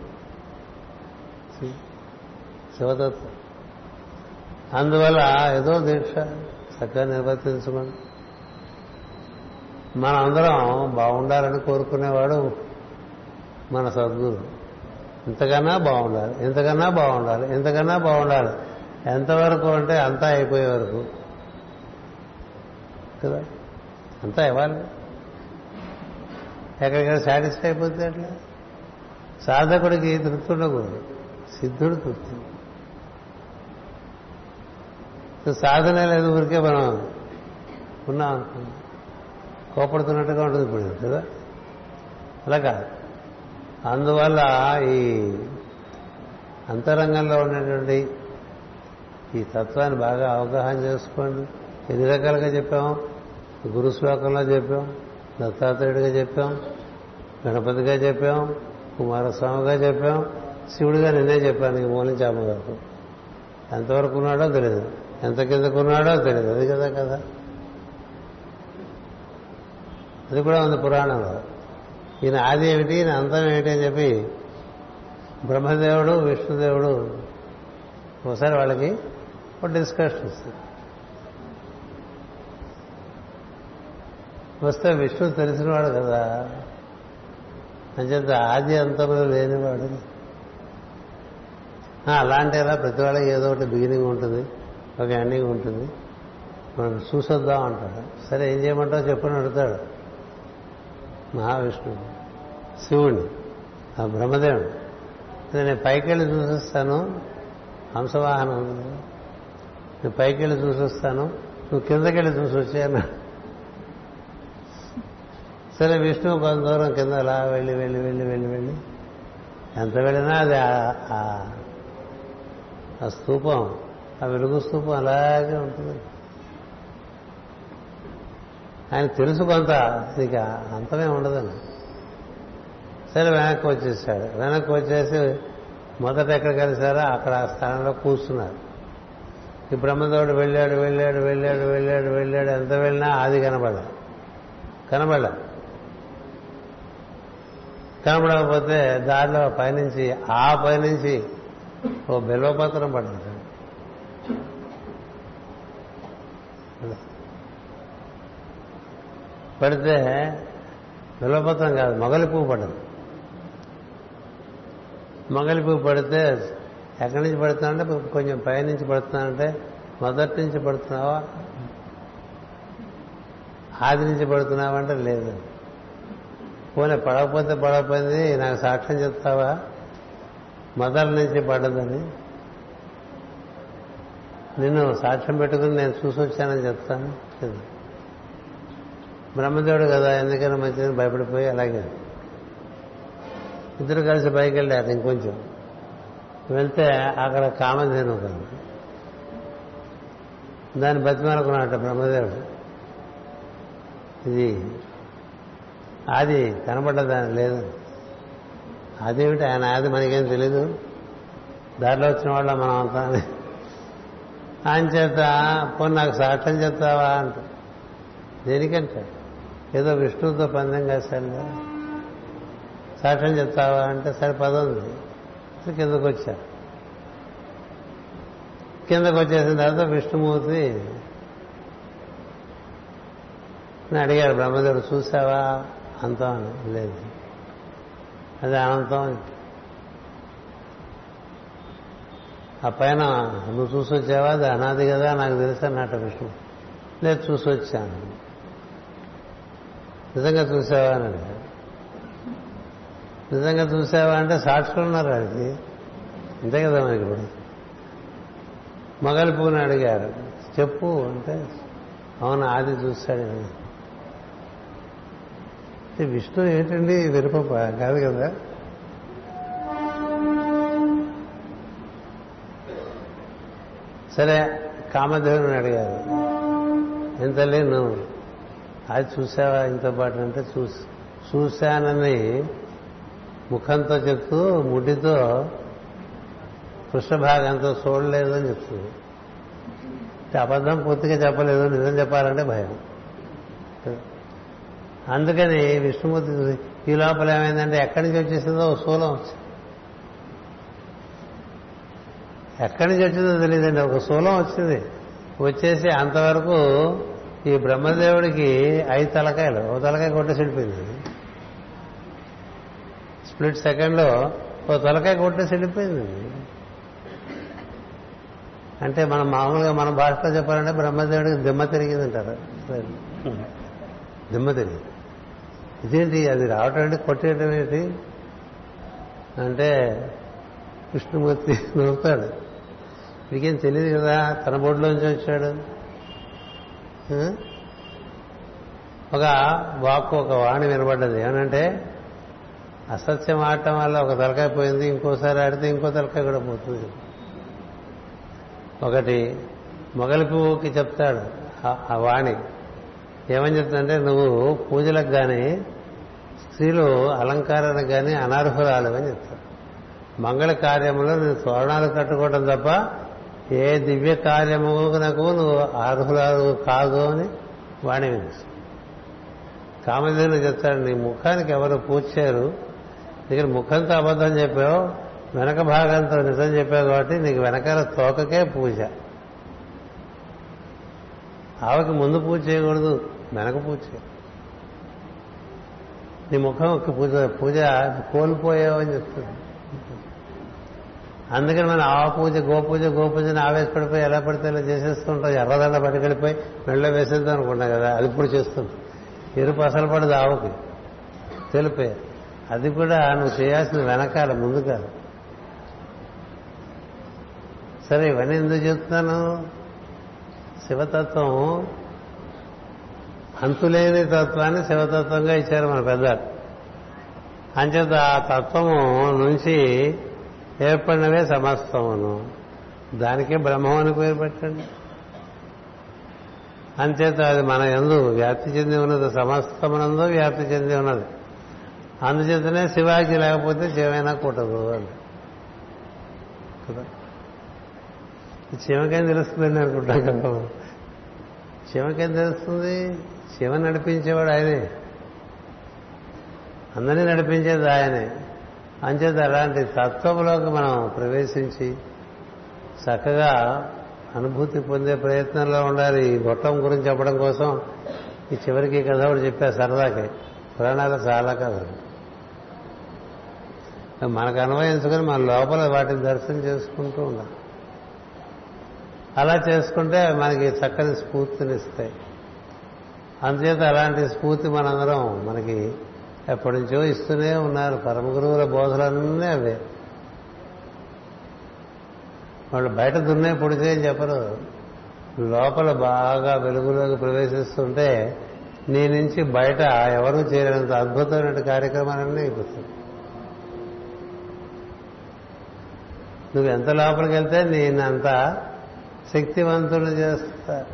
S1: శివతత్వం. అందువల్ల ఏదో దీక్ష చక్కగా నిర్వర్తించుకోండి. మనందరం బాగుండాలని కోరుకునేవాడు మన సద్గురు. ఇంతకన్నా బాగుండాలి ఇంతకన్నా బాగుండాలి ఇంతకన్నా బాగుండాలి. ఎంతవరకు అంటే అంతా అయిపోయే వరకు. కదా? అంతా ఇవ్వాలి. ఎక్కడికైనా సాటిస్ఫై అయిపోతే అట్లా సాధకుడికి తృప్తి ఉండకూడదు. సిద్ధుడు తృప్తి. సాధన లేదు ఊరికే మనం ఉన్నాం అనుకున్నాం కోపడుతున్నట్టుగా ఉంటుంది ఇప్పుడు కదా? అలా కాదు. అందువల్ల ఈ అంతరంగంలో ఉన్నటువంటి ఈ తత్వాన్ని బాగా అవగాహన చేసుకోండి. ఎన్ని రకాలుగా చెప్పాం గురు శ్లోకంలో చెప్పాం దత్తాత్రేయుడిగా చెప్పాం గణపతిగా చెప్పాం కుమారస్వామిగా చెప్పాం శివుడిగా నిన్నే చెప్పాను ఈ మూలించి అమ్మగారు ఎంతవరకు ఉన్నాడో తెలియదు ఎంత కిందకు ఉన్నాడో తెలియదు అది కదా కదా అది కూడా ఉంది పురాణంలో. ఈయన ఆది ఏమిటి ఈయన అంతం ఏమిటి అని చెప్పి బ్రహ్మదేవుడు విష్ణుదేవుడు ఒకసారి వాళ్ళకి ఒక డిస్కషన్ వస్తుంది వస్తే విష్ణు తెలిసినవాడు కదా. అంచేత ఆది అంతములు లేనివాడు. అలాంటి అలా ప్రతి వాళ్ళకి ఏదో ఒకటి బిగినింగ్ ఉంటుంది ఒక ఎండింగ్ ఉంటుంది. మనం చూసొద్దాం అంటాడు. సరే ఏం చేయమంటావు? చెప్పని అడుగుతాడు. మహావిష్ణువు శివుణ్ణి ఆ బ్రహ్మదేవుడు నేను పైకెళ్ళి చూసిస్తాను హంసవాహనం నేను పైకెళ్ళి చూసిస్తాను నువ్వు కిందకెళ్ళి చూసి వచ్చాను సరే విష్ణువు కొంత దూరం కింద అలా వెళ్ళి వెళ్ళి వెళ్ళి వెళ్ళి వెళ్ళి. ఎంత వెళ్ళినా అది ఆ స్తూపం ఆ వెలుగు స్తూపం అలాగే ఉంటుంది. ఆయన తెలుసు కొంత. ఇక అంతమే ఉండదని సరే వెనక్కి వచ్చేసాడు. వెనక్కి వచ్చేసి మొదట ఎక్కడ కలిసారో అక్కడ ఆ స్థానంలో కూర్చున్నారు. ఈ బ్రహ్మదేవుడు వెళ్ళాడు వెళ్ళాడు వెళ్ళాడు వెళ్ళాడు వెళ్ళాడు. ఎంత వెళ్ళినా ఆది కనబడ కనబడ కనబడకపోతే దారిలో పైనుంచి ఆ పైనుంచి ఓ బిల్వపత్రం పడింది. పడితే బిల్వపత్రం కాదు మొగలి పువ్వు పడదు. మొగలి పువ్వు పడితే ఎక్కడి నుంచి పడుతున్నావంటే కొంచెం పైనుంచి పడుతున్నానంటే మొదటి నుంచి పడుతున్నావా? ఆది నుంచి పడుతున్నావా అంటే లేదు. పోనీ పడకపోతే పడకపోయింది నాకు సాక్ష్యం చెప్తావా? మదర్ నుంచి పడ్డదని నిన్ను సాక్ష్యం పెట్టుకుని నేను చూసి వచ్చానని చెప్తాను. బ్రహ్మదేవుడు కదా ఎందుకైనా మంచిదని భయపడిపోయి అలాగే. ఇద్దరు కలిసి పైకి వెళ్ళారు ఇంకొంచెం. వెళ్తే అక్కడ కామధేను కదా దాన్ని బతిమాలకున్నాడట బ్రహ్మదేవుడు. ఇది అది కనబడ్డదాని లేదు. అదేమిటి ఆయన ఆది మనకేం తెలీదు? దారిలో వచ్చిన వాళ్ళ మనం అంతా ఆయన చేత పోనీ నాకు సాక్ష్యం చెప్తావా? అంట. దేనికంటే ఏదో విష్ణువుతో పందెం కాశాను సాక్ష్యం చెప్తావా అంటే సరే పదంది కిందకు వచ్చా కిందకు వచ్చేసిన తర్వాత విష్ణుమూర్తి అడిగాడు బ్రహ్మదేవుడు చూసావా అంతం అని. లేదు. అది అనంతం ఆ పైన నువ్వు చూసొచ్చావా? అది అనాది కదా నాకు తెలుసు అన్నట్టు విష్ణు లేదు చూసి వచ్చాను నిజంగా చూసావా అని నిజంగా చూసావా అంటే సాక్షులు ఉన్నారు వాడికి అంతే కదా మనకి ఇప్పుడు. మగలి పువ్వుని అడిగారు. చెప్పు అంటే అవును ఆది చూశాడు. విష్ణు ఏంటండి? విరుప కాదు కదా? సరే కామదేవుని అడిగారు. ఎంతలే నువ్వు? అది చూసావా? ఇంత పాటు అంటే చూసి చూశానని ముఖంతో చెప్తూ ముడితో పృష్ఠభాగంతో చూడలేదు అని చెప్తుంది అబద్ధం పూర్తిగా చెప్పలేదు నిజం చెప్పాలంటే భయం. అందుకని విష్ణుమూర్తి ఈ లోపల ఏమైందంటే ఎక్కడి నుంచి వచ్చేసిందో ఒక శూలం వచ్చింది. ఎక్కడి నుంచి వచ్చిందో తెలియదండి ఒక శూలం వచ్చింది. వచ్చేసి అంతవరకు ఈ బ్రహ్మదేవుడికి ఐదు తలకాయలు. ఓ తలకాయ కొట్టేసి వెళ్ళిపోయింది స్ప్లిట్ సెకండ్లో ఓ తలకాయ కొట్టేసి వెళ్ళిపోయింది అంటే మనం మామూలుగా మన భాషలో చెప్పాలంటే బ్రహ్మదేవుడికి దిమ్మ తిరిగిందంటారు. దిమ్మ తిరిగి ఇదేంటి? అది రావటం ఏంటి? కొట్టేయటం ఏంటి? అంటే కృష్ణమూర్తి నవ్వుతాడు. వీడికేం తెలియదు కదా? తన బోర్డులోంచి వచ్చాడు. ఒక వాక్కు ఒక వాణి వినబడ్డది. ఏమనంటే అసత్యం ఆడటం వల్ల ఒక తలకాయ పోయింది ఇంకోసారి ఆడితే ఇంకో తలకాయ కూడా పోతుంది. ఒకటి మొగలి పువ్వుకి చెప్తాడు ఆ- వాణి. ఏమని చెప్తుందంటే నువ్వు పూజలకు కానీ స్త్రీలు అలంకారానికి కానీ అనర్హురాలు అని చెప్తాడు. మంగళ కార్యంలో నువ్వు తోరణాలు కట్టుకోవడం తప్ప ఏ దివ్య కార్యమునకు నువ్వు అర్హులాలు కాదు అని వాణి వినిపిస్తుంది. కామదేవుని చెప్తాడు నీ ముఖానికి ఎవరు పూజ చేయరు. దగ్గర ముఖంతో అబద్ధం చెప్పావు వెనక భాగంతో నిజం చెప్పావు కాబట్టి నీకు వెనకాల తోకకే పూజ. ఆవకి ముందు పూజ చేయకూడదు వెనక పూజ నీ ముఖం ఒక పూజ పూజ కోల్పోయావు అని చెప్తుంది. అందుకని మనం ఆ పూజ గోపూజ గోపూజని ఆవేశపడిపోయి ఎలా పడితే ఇలా చేసేస్తుంటాం. ఎర్రదండ పట్టుకెళ్ళిపోయి మెళ్ళ వేసేద్దాం అనుకుంటాం కదా అది ఇప్పుడు చేస్తుంది ఎరుపు అసలు పడదు ఆవుకి. తెలిపే. అది కూడా నువ్వు చేయాల్సిన వెనకాల ముందు కాదు సరే ఇవన్నీ ఎందుకు చెప్తున్నాను? శివతత్వం అంతులేని తత్వాన్ని శివతత్వంగా ఇచ్చారు మన పెద్దలు అంచేత ఆ తత్వము నుంచి ఏర్పడినవే సమస్తమును. దానికే బ్రహ్మం అని పేరు పెట్టండి. అంచేత అది మన ఎందు వ్యాప్తి చెంది ఉన్నది సమస్తమునందు వ్యాప్తి చెంది ఉన్నది. అందుచేతనే శివాజీ లేకపోతే శివైనా కుట్టదు అని. కదా? శివకేం తెలుస్తుందని అనుకుంటాం కదా? శివకేం తెలుస్తుంది? శివ నడిపించేవాడు ఆయనే. అందరినీ నడిపించేది ఆయనే. అంచేత అలాంటి తత్వంలోకి మనం ప్రవేశించి చక్కగా అనుభూతి పొందే ప్రయత్నంలో ఉండాలి. ఈ గొట్టం గురించి చెప్పడం కోసం ఈ చివరికి కథ ఒకటి చెప్పా సరదాకి. పురాణాలు చాలా కథలు. మనకు అన్వయించుకొని మన లోపల వాటిని దర్శనం చేసుకుంటూ ఉండాలి. అలా చేసుకుంటే మనకి చక్కని స్ఫూర్తినిస్తాయి. అందుచేత అలాంటి స్ఫూర్తి మనందరం మనకి ఎప్పటి నుంచో ఇస్తూనే ఉన్నారు. పరమ గురువుల బోధలన్నీ అవే. వాళ్ళు బయట దున్నే పొడిచే చెప్పరు. లోపల బాగా వెలుగులోకి ప్రవేశిస్తుంటే నీ నుంచి బయట ఎవరూ చేయలేనంత అద్భుతమైన కార్యక్రమాలన్నీ అయిపోతుంది నువ్వు ఎంత లోపలికి వెళ్తే నేనంత శక్తివంతుడు చేస్తా.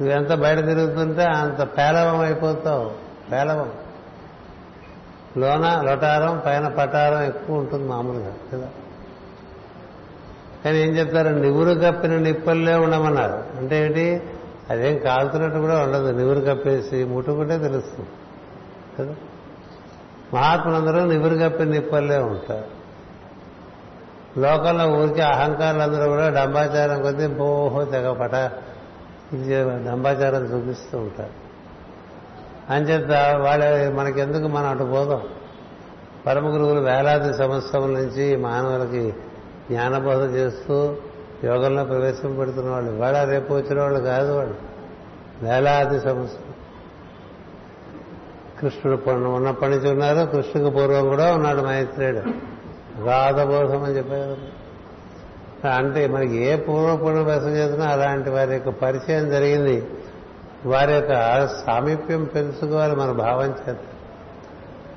S1: నువ్వెంత బయట తిరుగుతుంటే అంత పేలవం అయిపోతావు. పేలవం. లోన లొటారం పైన పటారం ఎక్కువ ఉంటుంది మామూలుగా కదా? కానీ ఏం చెప్తారు? నివురు కప్పిన నిప్పల్లే ఉండమన్నారు. అంటే ఏంటి? అదేం కాలుతున్నట్టు కూడా ఉండదు. నివురు కప్పేసి ముట్టుకుంటే తెలుస్తుంది కదా? మహాత్ములందరూ నివురు కప్పిన నిప్పల్లే ఉంటారు. లోకంలో ఊరికే అహంకారులందరూ కూడా డంబాచారం కొద్దీ బోహో తెగ పట ఇది డంబాచారం చూపిస్తూ ఉంటారు. అంచేత వాళ్ళ మనకెందుకు మనం అటు పోదాం? పరమ గురువులు వేలాది సంవత్సరం నుంచి మానవులకి జ్ఞానబోధ చేస్తూ యోగంలో ప్రవేశపెడుతున్న వాళ్ళు. ఇవాళ రేపు వచ్చిన వాళ్ళు కాదు వాళ్ళు. వేలాది సంవత్సరం. కృష్ణుడు పన్ను ఉన్నప్పటి నుంచి ఉన్నారు కృష్ణుకి పూర్వం కూడా ఉన్నాడు మైత్రేయుడు. రాధబోధం అని చెప్పారు. అంటే మనకి ఏ పూర్వ బస చేసినా అలాంటి వారి యొక్క పరిచయం జరిగింది. వారి యొక్క సామీప్యం పెంచుకోవాలి మన భావం చేత.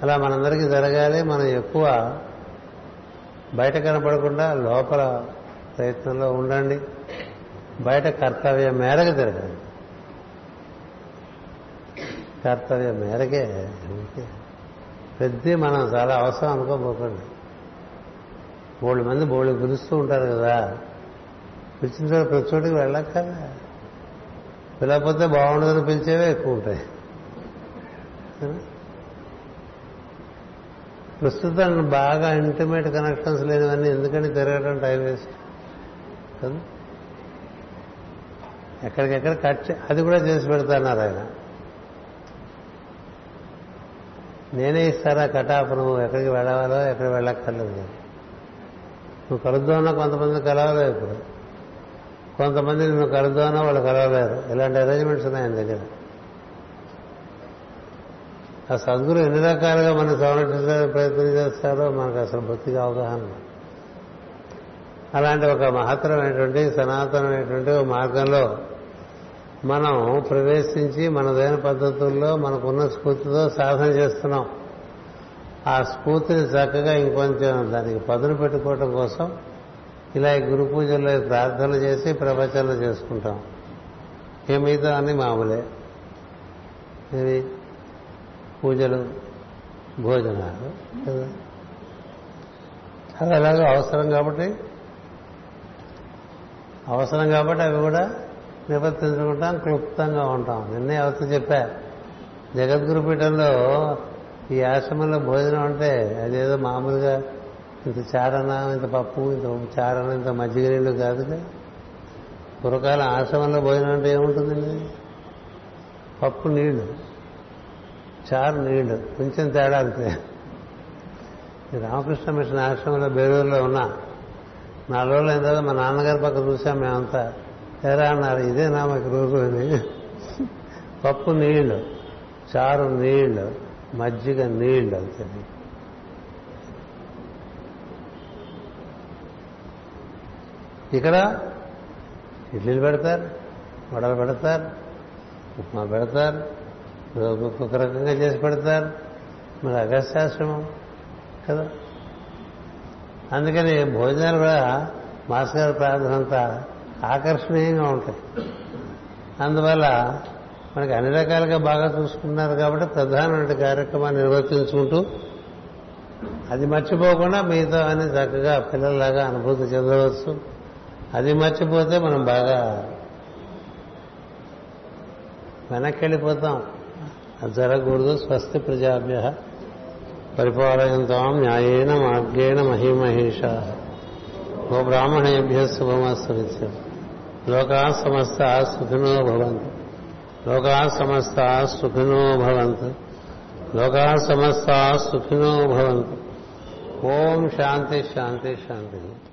S1: అలా మనందరికీ జరగాలి మనం ఎక్కువ బయట కనపడకుండా లోపల ప్రయత్నంలో ఉండండి. బయట కర్తవ్యం మేరకు జరగాలి. కర్తవ్యం మేరకే ప్రతి మనం చాలా అవసరం అనుకోపోకండి బోళ్ళు మంది బోళ్ళు పిలుస్తూ ఉంటారు కదా. పిలిచిన తర్వాత ప్రతి చోటికి వెళ్ళక్క పిలకపోతే బాగుండదని పిలిచేవే ఎక్కువ ఉంటాయి ప్రస్తుతం బాగా ఇంటిమేట్ కనెక్షన్స్ లేనివన్నీ ఎందుకని తిరగడం టైం వేస్ట్ కదా? ఎక్కడికెక్కడ కట్ అది కూడా చేసి పెడతాన్నారు ఆయన. నేనే ఇస్తారా కటాపు నువ్వు ఎక్కడికి వెళ్ళవాలో ఎక్కడికి వెళ్ళక్కర్లేదు. నువ్వు కలుద్దామన్నా కొంతమంది కలవాలో ఇప్పుడు. కొంతమంది నిన్ను కలుద్దామన్నా వాళ్ళు కలవలేరు ఇలాంటి అరేంజ్మెంట్స్ ఉన్నాయి ఆయన దగ్గర. ఆ సద్గురు ఎన్ని రకాలుగా మనం సంరక్షించడానికి ప్రయత్నం చేస్తారో మనకు అసలు బొత్తిగా అవగాహన అలాంటి ఒక మహత్తరమైనటువంటి సనాతనమైనటువంటి ఒక మార్గంలో మనం ప్రవేశించి మనదైన పద్ధతుల్లో మనకున్న స్ఫూర్తితో సాధన చేస్తున్నాం. ఆ స్ఫూర్తిని చక్కగా ఇంకొంచెం దానికి పదును పెట్టుకోవటం కోసం ఇలా ఈ గురు పూజల్లో ప్రార్థనలు చేసి ప్రవచనాలు చేసుకుంటాం. ఏ మిగతా అన్ని మామూలే. ఇవి పూజలు భోజనాలు కదా అది అలాగే అవసరం కాబట్టి అవసరం కాబట్టి అవి కూడా నివర్తించుకుంటాం క్లుప్తంగా ఉంటాం. నిన్నే అవత చెప్పా జగద్గురు పీఠంలో ఈ ఆశ్రమంలో భోజనం అంటే అదేదో మామూలుగా ఇంత చారణ ఇంత పప్పు ఇంత చారణ ఇంత మజ్జిగ నీళ్ళు కాదు పురకాల ఆశ్రమంలో భోజనం అంటే ఏముంటుందండి? పప్పు నీళ్ళు. చారు నీళ్ళు. కొంచెం తేడా అంతే. రామకృష్ణ మిషన్ ఆశ్రమంలో బేలూరులో ఉన్నా నాలుగు రోజులు అయిన తర్వాత మా నాన్నగారి పక్క చూసాం మేమంతా. ఎరా అన్నారు ఇదేనా మాకు రోజు అని. పప్పు నీళ్ళు. చారు నీళ్ళు. మజ్జిగ నీళ్ళు అంతే. ఇక్కడ ఇడ్లీలు పెడతారు వడలు పెడతారు ఉప్మా పెడతారు ఒక్కొక్క రకంగా చేసి పెడతారు. మరి అగస్త్యాశ్రమం కదా. అందుకని భోజనాలు కూడా మాస్ గారి ప్రార్థన అంతా ఆకర్షణీయంగా ఉంటాయి. అందువల్ల మనకి అన్ని రకాలుగా బాగా చూసుకున్నారు కాబట్టి ప్రధానమైన కార్యక్రమాన్ని నిర్వర్తించుకుంటూ అది మర్చిపోకుండా మిగతా అని చక్కగా పిల్లల్లాగా అనుభూతి చెందవచ్చు. అది మర్చిపోతే మనం బాగా వెనక్కి వెళ్ళిపోతాం అది జరగకూడదు. స్వస్తి ప్రజాభ్య పరిపాలయంతాం న్యాయేన మార్గేణ మహిమహేష. ఓ బ్రాహ్మణేభ్య శుభమస్తు లోకా సమస్త సుఖినో భవంతు. లోకా సమస్త సుఖినో భవంతు. లోకా సమస్త సుఖినో భవంతు. ఓం శాంతి శాంతి శాంతి.